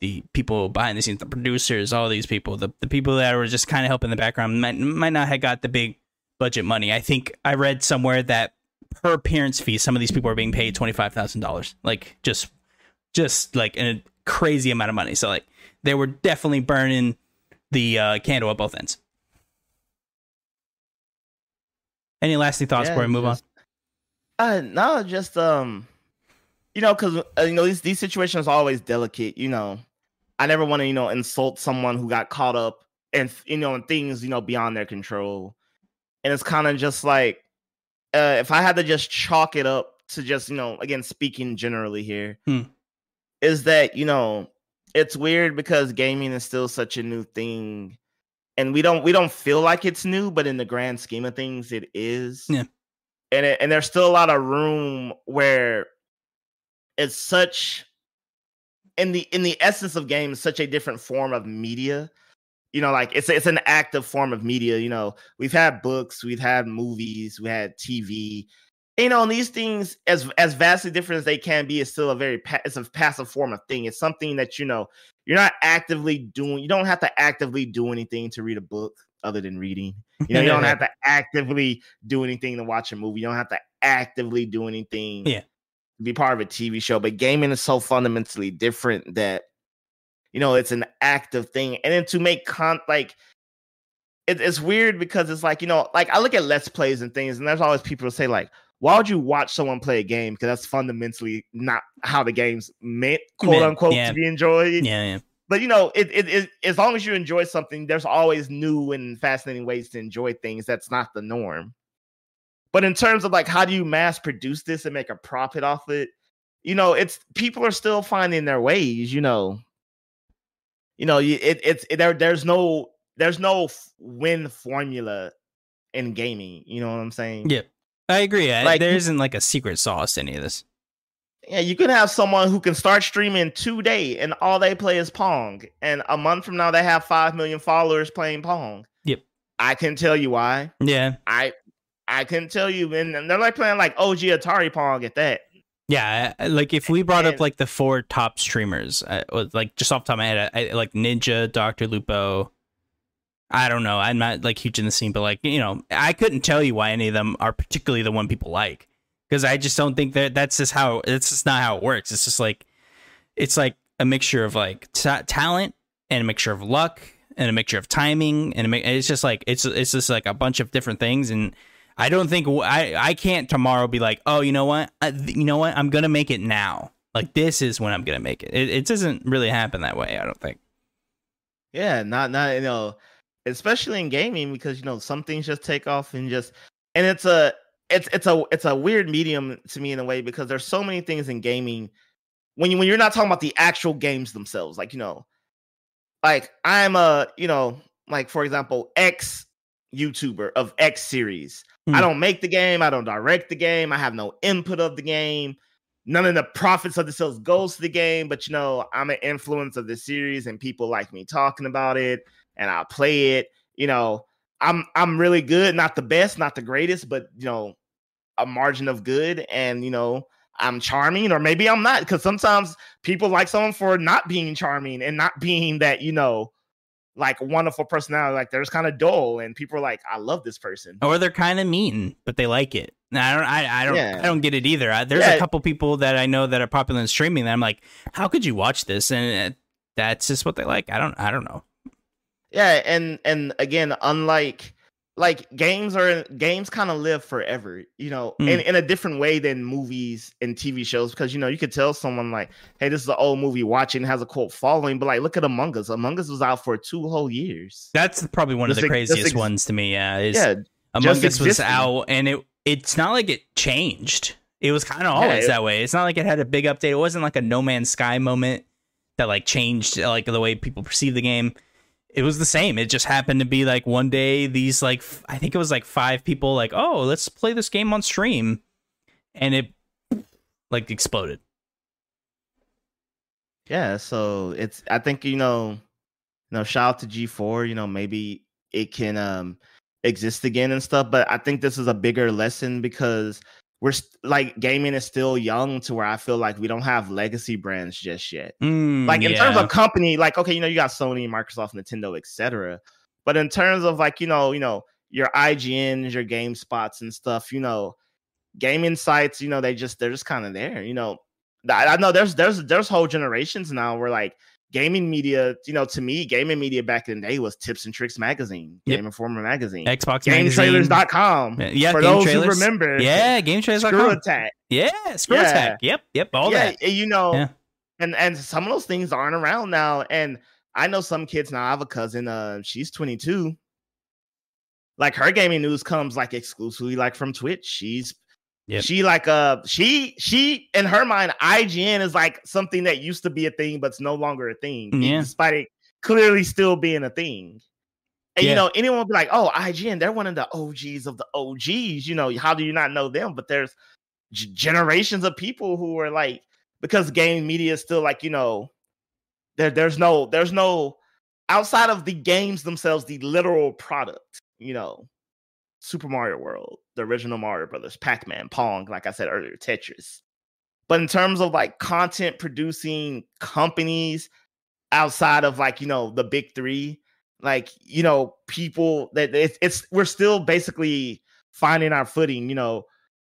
S1: the people behind the scenes, the producers, all these people, the, the people that were just kind of helping in the background might, might not have got the big budget money. I think I read somewhere that per appearance fee, some of these people are being paid twenty five thousand dollars, like just just like a crazy amount of money. So like they were definitely burning the uh, candle at both ends. Any lasting thoughts yeah, before we move
S2: just,
S1: on?
S2: Uh, no, just um, you know, because uh, you know these these situations are always delicate. You know, I never want to you know insult someone who got caught up and you know in things you know beyond their control, and it's kind of just like uh, if I had to just chalk it up to just you know again speaking generally here, hmm. is that you know it's weird because gaming is still such a new thing and we don't we don't feel like it's new, but in the grand scheme of things, it is.
S1: Yeah.
S2: And it, and there's still a lot of room where it's such in the in the essence of games, such a different form of media. You know, like it's it's an active form of media. You know, we've had books, we've had movies, we had TV. You know, and these things, as as vastly different as they can be, is still a very pa- it's a passive form of thing. It's something that you know you're not actively doing you don't have to actively do anything to read a book other than reading. You know, you don't [laughs] have to actively do anything to watch a movie. You don't have to actively do anything
S1: yeah.
S2: to be part of a TV show. But gaming is so fundamentally different that you know it's an active thing. And then to make con like it, it's weird because it's like, you know, like I look at let's plays and things, and there's always people who say, like, why would you watch someone play a game? Because that's fundamentally not how the game's meant, quote unquote, yeah. to be enjoyed.
S1: Yeah, yeah.
S2: But you know, it, it, it as long as you enjoy something, there's always new and fascinating ways to enjoy things. That's not the norm. But in terms of like how do you mass produce this and make a profit off it, you know, it's people are still finding their ways. You know, you know, it, it's it, there. There's no there's no win formula in gaming. You know what I'm saying?
S1: Yeah. I agree. Like, there isn't like a secret sauce to any of this.
S2: Yeah, you can have someone who can start streaming today and all they play is Pong. And a month from now they have five million followers playing Pong.
S1: Yep.
S2: I can tell you why.
S1: Yeah.
S2: I I can tell you and they're like playing like OG Atari Pong at that.
S1: Yeah, like if we brought and, up like the four top streamers, uh, like just off the top of my head, I, like Ninja, Doctor Lupo, I don't know. I'm not like huge in the scene, but like you know, I couldn't tell you why any of them are particularly the one people like because I just don't think that that's just how it's just not how it works. It's just like it's like a mixture of like t- talent and a mixture of luck and a mixture of timing and it's just like it's it's just like a bunch of different things and I don't think I I can't tomorrow be like oh you know what I, you know what I'm gonna make it now like this is when I'm gonna make it. it it doesn't really happen that way I don't think
S2: yeah not not you know especially in gaming because you know some things just take off and just and it's a it's it's a it's a weird medium to me in a way because there's so many things in gaming when you when you're not talking about the actual games themselves like you know like i'm a you know like for example x youtuber of x series i hmm. don't make the game i don't direct the game i have no input of the game none of the profits of the sales goes to the game, but you know, I'm an influence of the series and people like me talking about it and I play it. You know, I'm I'm really good, not the best, not the greatest, but you know, a margin of good and you know, I'm charming or maybe I'm not because sometimes people like someone for not being charming and not being that, you know, like wonderful personality. Like they're just kind of dull, and people are like, "I love this person,"
S1: or they're kind of mean, but they like it. I don't, I, I don't, yeah. I don't get it either. I, there's yeah. a couple people that I know that are popular in streaming that I'm like, "How could you watch this?" And uh, that's just what they like. I don't, I don't know.
S2: Yeah, and and again, unlike like games are games kind of live forever, you know, mm. in, in a different way than movies and TV shows because you know you could tell someone like, hey, this is an old movie watching has a cult following, but like look at Among Us. Among Us was out for two whole years.
S1: That's probably one of the craziest ex- ones to me. Yeah, is yeah, Among Us was out and it it's not like it changed. It was kind of always yeah, it, that way. It's not like it had a big update. It wasn't like a No Man's Sky moment that like changed like the way people perceive the game it was the same. It just happened to be like one day these like I think it was like five people like, "Oh, let's play this game on stream." And it like exploded.
S2: Yeah, so it's I think you know, you know, shout out to G4, you know, maybe it can um exist again and stuff, but I think this is a bigger lesson because we're st- like gaming is still young to where I feel like we don't have legacy brands just yet.
S1: Mm,
S2: like in
S1: yeah.
S2: terms of company, like okay, you know, you got Sony, Microsoft, Nintendo, etc. But in terms of like you know, you know, your IGNs, your GameSpots and stuff, you know, gaming sites, you know, they just they're just kind of there. You know, I, I know there's there's there's whole generations now where like gaming media, you know, to me, gaming media back in the day was Tips and Tricks magazine, yep. Game Informer magazine,
S1: Xbox
S2: GameTrailers.com.
S1: Yeah,
S2: for those trailers. who remember.
S1: Yeah, GameTrailers.com.
S2: Screw Attack.
S1: Yeah, Screw yeah. Attack. Yep, yep, all yeah, that.
S2: You know, yeah. and and some of those things aren't around now. And I know some kids now. I have a cousin. Uh, she's 22. Like her gaming news comes like exclusively like from Twitch. She's Yep. She like uh she she in her mind IGN is like something that used to be a thing but's no longer a thing.
S1: Yeah.
S2: Despite it clearly still being a thing. And yeah. you know, anyone would be like, "Oh, IGN, they're one of the OGs of the OGs." You know, how do you not know them? But there's g- generations of people who are like, because game media is still like, you know, there there's no there's no outside of the games themselves, the literal product. You know, Super Mario World, the original Mario Brothers, Pac Man, Pong, like I said earlier, Tetris. But in terms of like content producing companies outside of like, you know, the big three, like, you know, people that it's, it's we're still basically finding our footing, you know.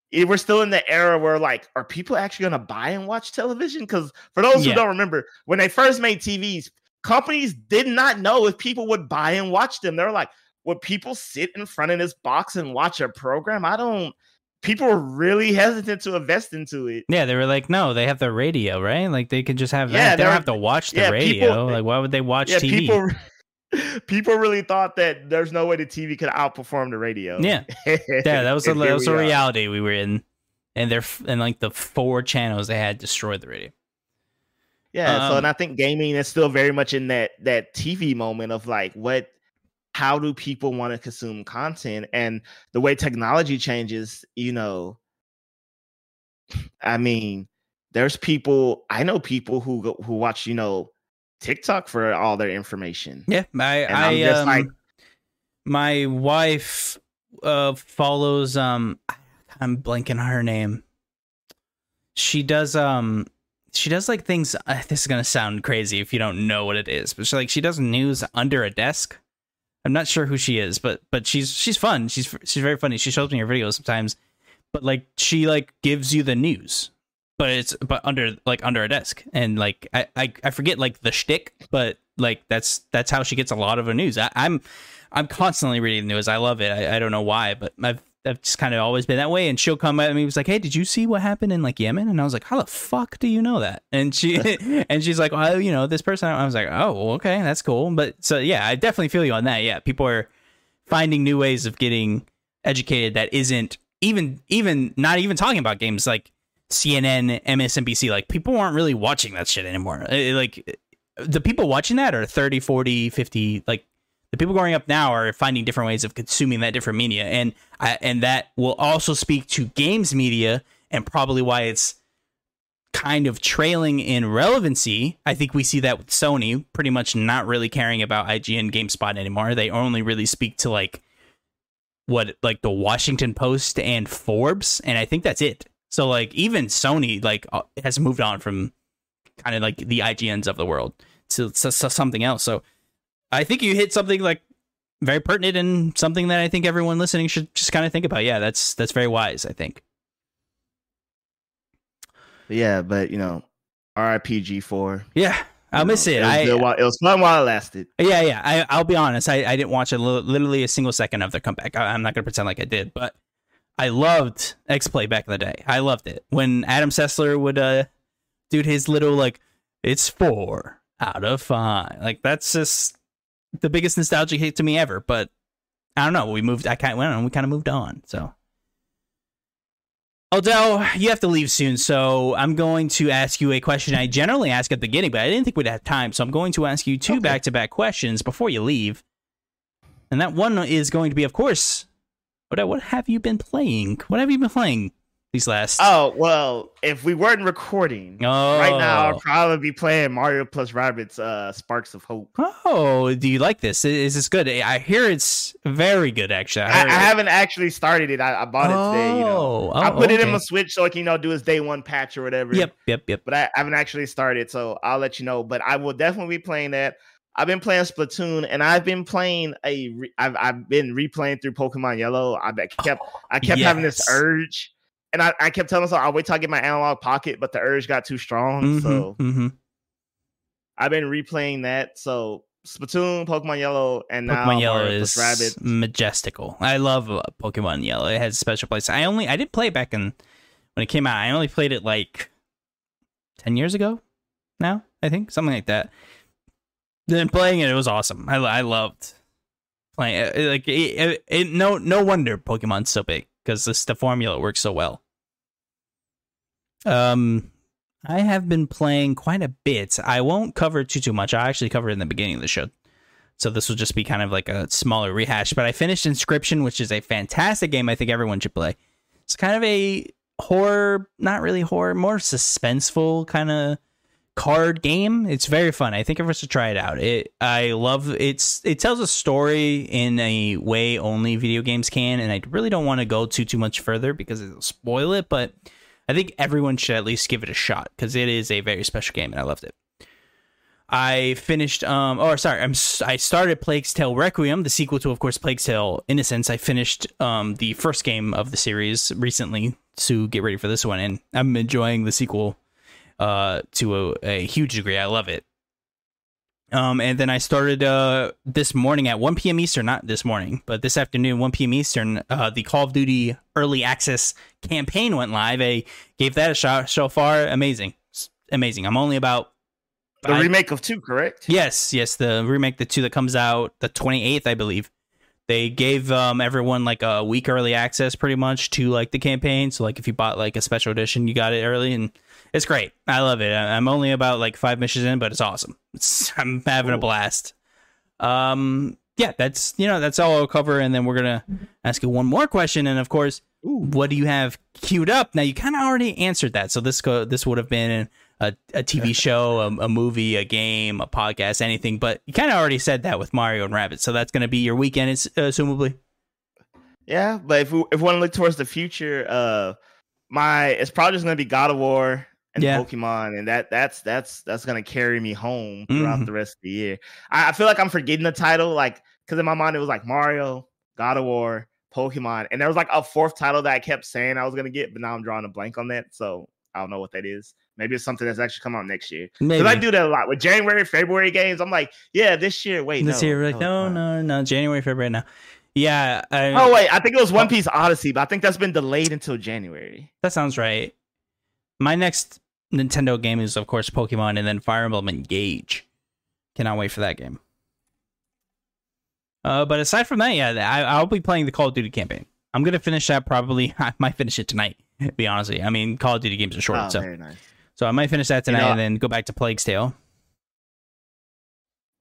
S2: It, we're still in the era where like are people actually going to buy and watch television because for those yeah. who don't remember when they first made tvs companies did not know if people would buy and watch them they're like would people sit in front of this box and watch a program? I don't. People were really hesitant to invest into it.
S1: Yeah, they were like, no, they have the radio, right? Like they could just have that. Yeah, they don't have to watch the yeah, radio. People, like, why would they watch yeah, TV?
S2: People, [laughs] people really thought that there's no way the TV could outperform the radio.
S1: Yeah, yeah, that [laughs] was a that was a reality we were in, and they're and like the four channels they had destroyed the radio.
S2: Yeah, um, so and I think gaming is still very much in that that TV moment of like what how do people want to consume content and the way technology changes you know i mean there's people i know people who go, who watch you know tiktok for all their information.
S1: Yeah i and i um, like my wife uh follows um i'm blanking on her name. She does um she does like things uh, this is gonna sound crazy if you don't know what it is but she like she does news under a desk I'm not sure who she is, but but she's she's fun. She's she's very funny. She shows me her videos sometimes, but like she like gives you the news, but it's but under like under a desk, and like I I, I forget like the shtick, but like that's that's how she gets a lot of her news. I, I'm I'm constantly reading the news. I love it. I, I don't know why, but I've I've just kind of always been that way. And she'll come at me, was like, "Hey, did you see what happened in like Yemen?" And I was like, "How the fuck do you know that?" And she [laughs] [laughs] and she's like, "Well, you know, this person." I was like, "Oh, okay, that's cool." But so yeah, I definitely feel you on that. Yeah, people are finding new ways of getting educated that isn't even even not even talking about games like CNN, MSNBC. Like people aren't really watching that shit anymore. Like the people watching that are 30, 40, 50 like the people growing up now are finding different ways of consuming that different media, and and that will also speak to games media, and probably why it's kind of trailing in relevancy. I think we see that with Sony pretty much not really caring about IGN GameSpot anymore. They only really speak to like what like the Washington Post and Forbes, and I think that's it. So like even Sony like uh, has moved on from kind of like the IGNs of the world to, to, to something else. So I think you hit something like very pertinent and something that I think everyone listening should just kind of think about. Yeah, that's that's very wise. I think.
S2: Yeah, but you know, RIPG four.
S1: Yeah, I'll
S2: you
S1: miss
S2: know,
S1: it.
S2: It was,
S1: I
S2: good while, it was fun while it lasted.
S1: yeah yeah. I I'll be honest. I I didn't watch a li- literally a single second of their comeback. I, I'm not gonna pretend like I did, but I loved X Play back in the day. I loved it when Adam Sessler would uh do his little like it's four out of five. Like that's just the biggest nostalgic hit to me ever. But I don't know. We moved. I kind of went on. we kind of moved on. So. Odell, you have to leave soon, so I'm going to ask you a question I generally ask at the beginning, but I didn't think we'd have time, so I'm going to ask you two back-to-back questions before you leave. And that one is going to be, of course, Odell, what have you been playing? What have you been playing these last?
S2: Oh well, if we weren't recording
S1: Oh.
S2: right now, I'll probably be playing Mario plus Rabbids uh Sparks of Hope.
S1: Oh, do you like this? Is this good? I hear it's very good, actually.
S2: I,
S1: heard-
S2: I haven't actually started it. I, I bought it today. You know,
S1: Oh,
S2: I
S1: oh,
S2: put it in my Switch so I can you know do his day one patch or whatever.
S1: Yep, yep, yep.
S2: But I haven't actually started, so I'll let you know. But I will definitely be playing that. I've been playing Splatoon, and I've been playing a. Re- I've I've been replaying through Pokemon Yellow. I kept I kept having this urge, and I, I kept telling myself I'll wait till I get my Analogue Pocket, but the urge got too strong.
S1: Mhm,
S2: So
S1: mhm.
S2: I've been replaying that. So Splatoon, Pokemon Yellow, and now
S1: Pokemon Yellow is
S2: Rabbids.
S1: majestical. I love uh, Pokemon Yellow. It has a special place. I only I did play it back in when it came out. I only played it like ten years ago. Now I think something like that. Then playing it, it was awesome. I I loved playing it. It- Like it, it, it no no wonder Pokemon's so big because this the formula works so well. Um, I have been playing quite a bit. I won't cover too too much. I actually covered in the beginning of the show. So this will just be kind of like a smaller rehash. But I finished Inscryption, which is a fantastic game I think everyone should play. It's kind of a horror, not really horror, more suspenseful kind of card game. It's very fun. I think everyone should try it out. It I love it's it tells a story in a way only video games can, and I really don't want to go too too much further because it'll spoil it, but I think everyone should at least give it a shot because it is a very special game and I loved it. I finished um or sorry, I'm I started Plague's Tale Requiem, the sequel to of course Plague's Tale Innocence. I finished um the first game of the series recently to get ready for this one and I'm enjoying the sequel uh to a, a huge degree. I love it. Um and then I started uh this morning at 1 p.m. Eastern, not this morning, but this afternoon 1 p.m. Eastern, uh the Call of Duty early access campaign went live. I gave that a shot so far. Amazing. It's amazing. I'm only about
S2: The remake of two, correct?
S1: Yes, yes, the remake, the two that comes out the 28th, I believe. They gave um, everyone like a week early access, pretty much, to like the campaign. So like if you bought like a special edition, you got it early, and it's great. I love it. I'm only about like five missions in, but it's awesome. It's, [laughs] I'm having a blast. Um, yeah, that's you know that's all I'll cover, and then we're gonna ask you one more question, and of course,
S2: Ooh.
S1: what do you have queued up? Now you kind of already answered that, so this go this would have been a, a TV [laughs] show, a, a movie, a game, a podcast, anything. But you kind of already said that with Mario and Rabbit, so that's going to be your weekend, it's, uh, assumably.
S2: Yeah, but if we if we want to look towards the future, uh, my it's probably just gonna be God of War and
S1: Yeah.
S2: Pokemon, and that that's that's that's gonna carry me home throughout
S1: Mhm.
S2: the rest of the year. I, I feel like I'm forgetting the title, like because in my mind it was like Mario, God of War, Pokemon, and there was like a fourth title that I kept saying I was gonna get, but now I'm drawing a blank on that, so I don't know what that is. Maybe it's something that's actually come out next year. Because I do that a lot with January, February games. I'm like, yeah, this year. Wait,
S1: this
S2: no,
S1: year. Like,
S2: it's
S1: no, no, no, January, February now. Yeah, I,
S2: Oh wait, I think it was One Piece Odyssey, but I think that's been delayed until January.
S1: that sounds right. My next Nintendo game is, of course, Pokemon, and then Fire Emblem Engage. Cannot wait for that game. Uh, but aside from that, yeah, I, I'll be playing the Call of Duty campaign. I'm gonna finish that probably. [laughs] I might finish it tonight. To be honest with you, I mean, Call of Duty games are short,
S2: Oh,
S1: so
S2: very nice.
S1: so I might finish that tonight
S2: know-
S1: and then go back to Plague's Tale.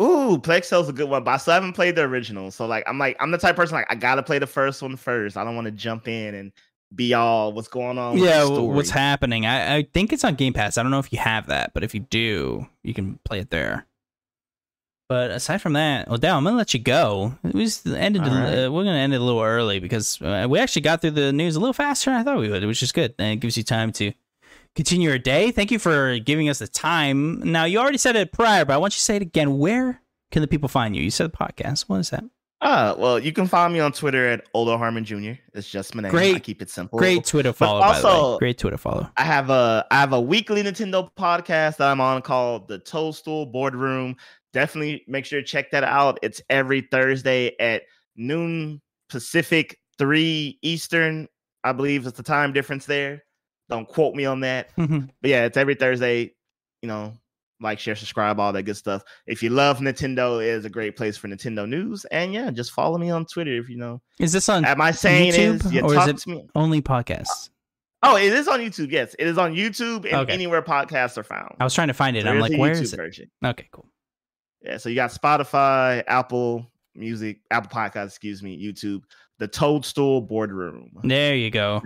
S2: Ooh, Plague Tale's a good one, but I still haven't played the original. So like, I'm like, I'm the type of person like I gotta play the first one first. I don't want to jump in and be all what's going on.
S1: yeah, what's happening? I, I think it's on Game Pass. I don't know if you have that, but if you do, you can play it there. But aside from that, well, Odell, I'm gonna let you go. We just ended. Right. Uh, we're gonna end it a little early because uh, we actually got through the news a little faster than I thought we would, which is good. And it gives you time to continue your day. Thank you for giving us the time. Now you already said it prior, but I want you to say it again. Where can the people find you? You said the podcast. What is that?
S2: Uh, well, you can find me on Twitter at Odell Harmon Jr. It's just my name.
S1: Great,
S2: I keep it simple.
S1: Great Twitter follow. But also, great Twitter follow.
S2: I have a I have a weekly Nintendo podcast that I'm on called the Toadstool Boardroom definitely make sure to check that out. It's every Thursday at noon Pacific, 3 Eastern. I believe it's the time difference there. Don't quote me on that. Mm-hmm. [laughs] But yeah, it's every Thursday. You know, like, share, subscribe, all that good stuff. If you love Nintendo, it is a great place for Nintendo news. And yeah, just follow me on Twitter if you know.
S1: Is this on
S2: Am I saying
S1: YouTube
S2: is,
S1: yeah, or is it only podcasts?
S2: Oh, it is on YouTube. Yes, it is on YouTube and okay. anywhere podcasts are found.
S1: I was trying to find it. So I'm like, where YouTube is it? Version. Okay, cool.
S2: Yeah, so you got Spotify, Apple Music, Apple Podcast, excuse me, YouTube, the Toadstool Boardroom.
S1: There you go.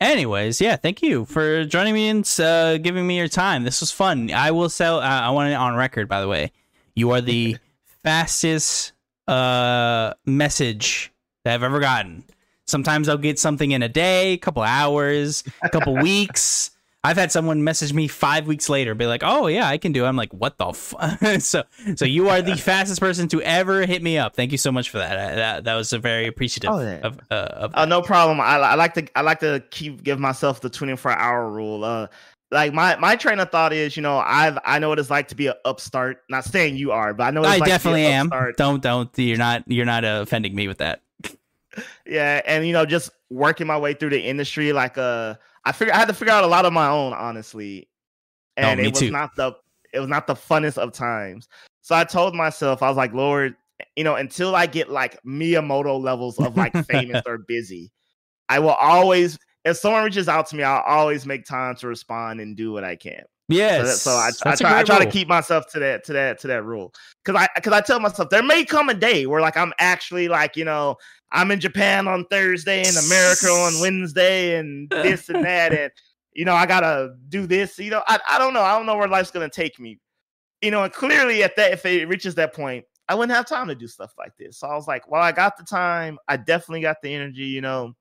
S1: Anyways, yeah, thank you for joining me and uh, giving me your time. This was fun. I will sell. Uh, I want it on record, by the way. You are the fastest uh, message that I've ever gotten. Sometimes I'll get something in a day, a couple hours, a couple [laughs] weeks. I've had someone message me five weeks later, be like, "Oh yeah, I can do." It. I'm like, "What the?" F-? [laughs] so, so you are the [laughs] fastest person to ever hit me up. Thank you so much for that. I, that, that was a very appreciative. Oh, yeah. of, uh, of
S2: uh, no problem. I, I like to I like to keep give myself the 24 hour rule. Uh, like my my train of thought is, you know, I've I know what it's like to be an upstart. Not saying you are, but I know I
S1: like definitely am. Upstart. Don't don't you're not you're not uh, offending me with that. [laughs]
S2: yeah, and you know, just working my way through the industry, like uh I figured I had to figure out a lot of my own, honestly, oh, and oh, it was too. not the it was not the funnest of times. So I told myself, I was like, Lord, you know, until I get like Miyamoto levels of like famous [laughs] or busy, I will always. If someone reaches out to me, I'll always make time to respond and do what I can.
S1: Yes.
S2: So, so I, I, try, I try to keep myself to that to that to that rule because I because I tell myself there may come a day where like I'm actually like you know I'm in Japan on Thursday and America on [laughs] Wednesday and this and that and you know I gotta do this. You know I, I don't know I don't know where life's gonna take me. You know and clearly at that if it reaches that point I wouldn't have time to do stuff like this. So I was like, well I got the time. I definitely got the energy. You know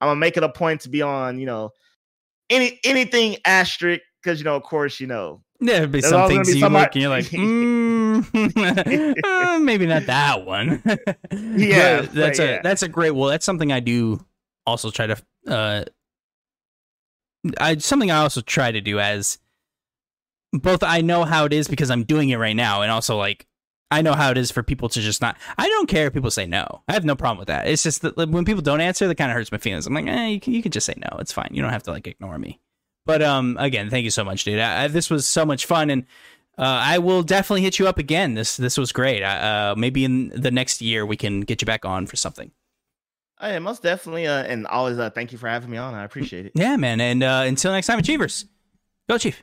S2: I'm gonna make it a point to be on. You know any anything asterisk because you know of course you know
S1: there would be some things be you somebody... look and you're like, [laughs] mm, uh, [laughs] maybe not that one. [laughs]
S2: yeah,
S1: that's
S2: a
S1: yeah. that's a great. Well, that's something I do also try to. Uh, I something I also try to do as both. I know how it is because I'm doing it right now, and also like I know how it is for people to just not. I don't care if people say no. I have no problem with that. It's just that when people don't answer, that kind of hurts my feelings. I'm like, eh, you can, you can just say no. It's fine. You don't have to like ignore me. But um, again, thank you so much, dude. I, I, this was so much fun, and uh, I will definitely hit you up again. This this was great. Uh, maybe in the next year we can get you back on for something.
S2: Oh, yeah, most definitely. Uh, and always uh, thank you for having me on. I appreciate it.
S1: Yeah, man. And uh, until next time, Achievers, go Chief.